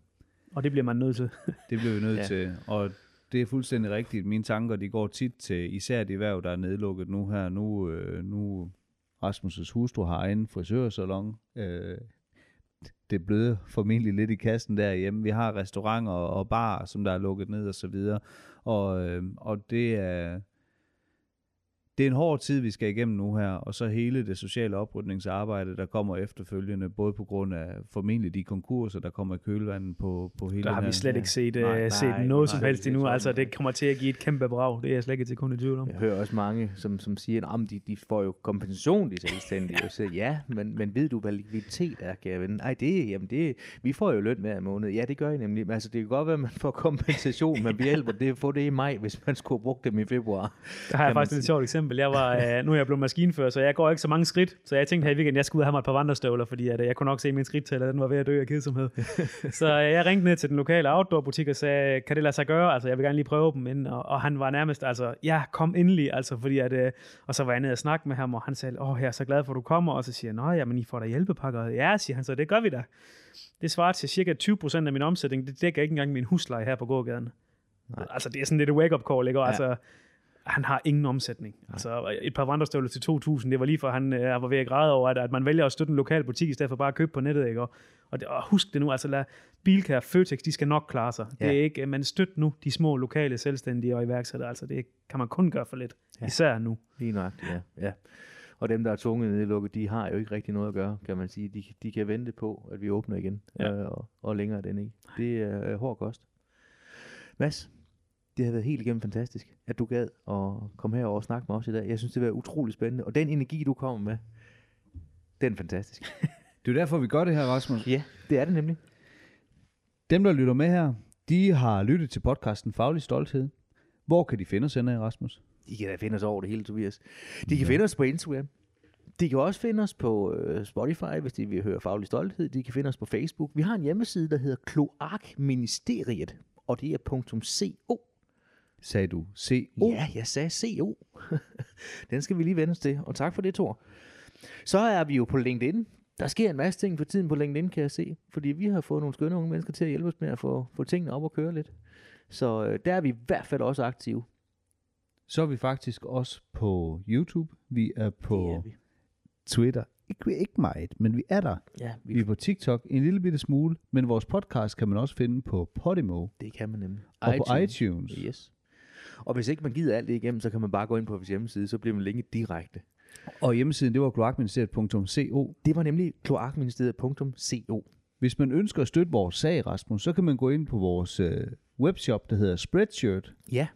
Og det bliver man nødt til.
Det bliver vi nødt
Ja.
til. Og det er fuldstændig rigtigt. Mine tanker, de går tit til især de erhverv, der er nedlukket nu her. Nu, øh, nu Rasmus' hustru har egen frisørsalon. Øh, det bløde formentlig lidt i kassen derhjemme. Vi har restauranter og bar, som der er lukket ned og så videre. Og, øh, og det er det er en hård tid, vi skal igennem nu her, og så hele det sociale oprydningsarbejde, der kommer efterfølgende, både på grund af formentlig de konkurser, der kommer i kølvandet på, på hele
Der har
den
vi
her-
slet ikke set,
Nej,
nej,
nej,
set noget
nej,
som
er
helst endnu. Altså, det kommer til at give et kæmpe brag. Det er jeg slet ikke til kun i tvivl om.
Jeg hører også mange, som, som siger, at de, de får jo kompensation, de selvstændige. Og siger, ja, men, men ved du, hvad likviditet er, kære ven? Nej, det, jamen det, vi får jo løn hver måned. Ja, det gør I nemlig. Men altså, det kan godt være, at man får kompensation, men vi hjælper det at få det i maj, hvis man skulle have brugt dem i februar.
Der har jeg faktisk et sjovt eksempel. Jeg var, øh, nu er jeg blevet maskinfører, så jeg går ikke så mange skridt. Så jeg tænkte her i weekenden, jeg skulle ud og have mig et par vandrestøvler, fordi at, øh, jeg kunne nok se min skridttæller, den var ved at dø af kedsomhed. så øh, jeg ringte ned til den lokale outdoor-butik og sagde, kan det lade sig gøre? Altså, jeg vil gerne lige prøve dem inden. Og, og han var nærmest, altså, ja, kom endelig. Altså, fordi at, øh, og så var jeg nede og snakke med ham, og han sagde, åh, jeg er så glad for, at du kommer. Og så siger jeg, nå, jamen, I får da hjælpepakker. Ja, siger han så, det gør vi da. Det svarer til cirka 20% af min omsætning. Det dækker ikke engang min husleje her på gågaden.
Nej.
Altså, det er sådan lidt et wake-up call, ikke? Og
Ja.
Altså, han har ingen omsætning. Altså, et par vandrestøvler til 2.000, det var lige for, han øh, var ved at græde over, at, at man vælger at støtte en lokal butik, i stedet for bare at købe på nettet, ikke? Og, og, det, og husk det nu, altså lad Bilka og Føtex, de skal nok klare sig. Ja. Det er ikke, man støt nu de små lokale selvstændige og iværksættere, altså det kan man kun gøre for lidt. Ja. Især nu.
Lige nøjagtigt, ja. ja. Og dem, der er tvunget nedlukket, de har jo ikke rigtig noget at gøre, kan man sige. De, de kan vente på, at vi åbner igen,
Ja.
øh, og, og længere den ikke. Det er øh, hård kost. Mads, det har været helt igennem fantastisk, at du gad at komme herover og snakke med os i dag. Jeg synes, det har været utrolig spændende, og den energi, du kommer med, den er fantastisk.
Det er jo derfor, vi gør det her, Rasmus.
ja, det er det nemlig.
Dem, der lytter med her, de har lyttet til podcasten Faglig Stolthed. Hvor kan de finde os henne, Rasmus?
De kan da finde os over det hele, Tobias. De kan finde os på Instagram. De kan også finde os på øh, Spotify, hvis de vil høre faglig stolthed. De kan finde os på Facebook. Vi har en hjemmeside, der hedder Kloakministeriet, og det er .co.
Sagde du CO?
Ja, jeg sagde CO. Den skal vi lige vende os til, og tak for det, Thor. Så er vi jo på LinkedIn. Der sker en masse ting for tiden på LinkedIn, kan jeg se. Fordi vi har fået nogle skønne unge mennesker til at hjælpe os med at få, få tingene op og køre lidt. Så øh, der er vi i hvert fald også aktive.
Så er vi faktisk også på YouTube. Vi er på
Det er vi.
Twitter. Ikke, ikke meget, men vi er der.
Ja,
Vi er på TikTok en lille bitte smule, men vores podcast kan man også finde på Podimo
Det kan man nemlig.
og på iTunes.
Yes. Og hvis ikke man gider alt det igennem, så kan man bare gå ind på vores hjemmeside, så bliver man linket direkte.
Og hjemmesiden, det var kloakministeriet.co.
Det var nemlig kloakministeriet.co.
Hvis man ønsker at støtte vores sag, Rasmus, så kan man gå ind på vores øh, webshop, der hedder Spreadshirt.
Ja,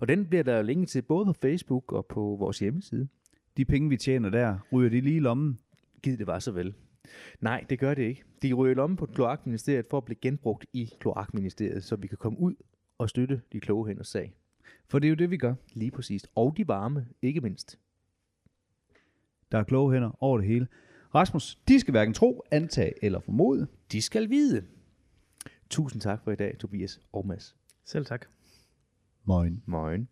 og den bliver der linket til både på Facebook og på vores hjemmeside.
De penge, vi tjener der, ryger de lige i lommen.
Giv det var så vel. Nej, det gør det ikke. De ryger i lommen på kloakministeriet for at blive genbrugt i kloakministeriet, så vi kan komme ud og støtte de kloge hænders sag.
For det er jo det, vi gør.
Lige præcis. Og de varme, ikke mindst.
Der er kloge hænder over det hele. Rasmus, de skal hverken tro, antage eller formode.
De skal vide. Tusind tak for i dag, Tobias og Mads.
Selv tak.
Moin.
Morgen.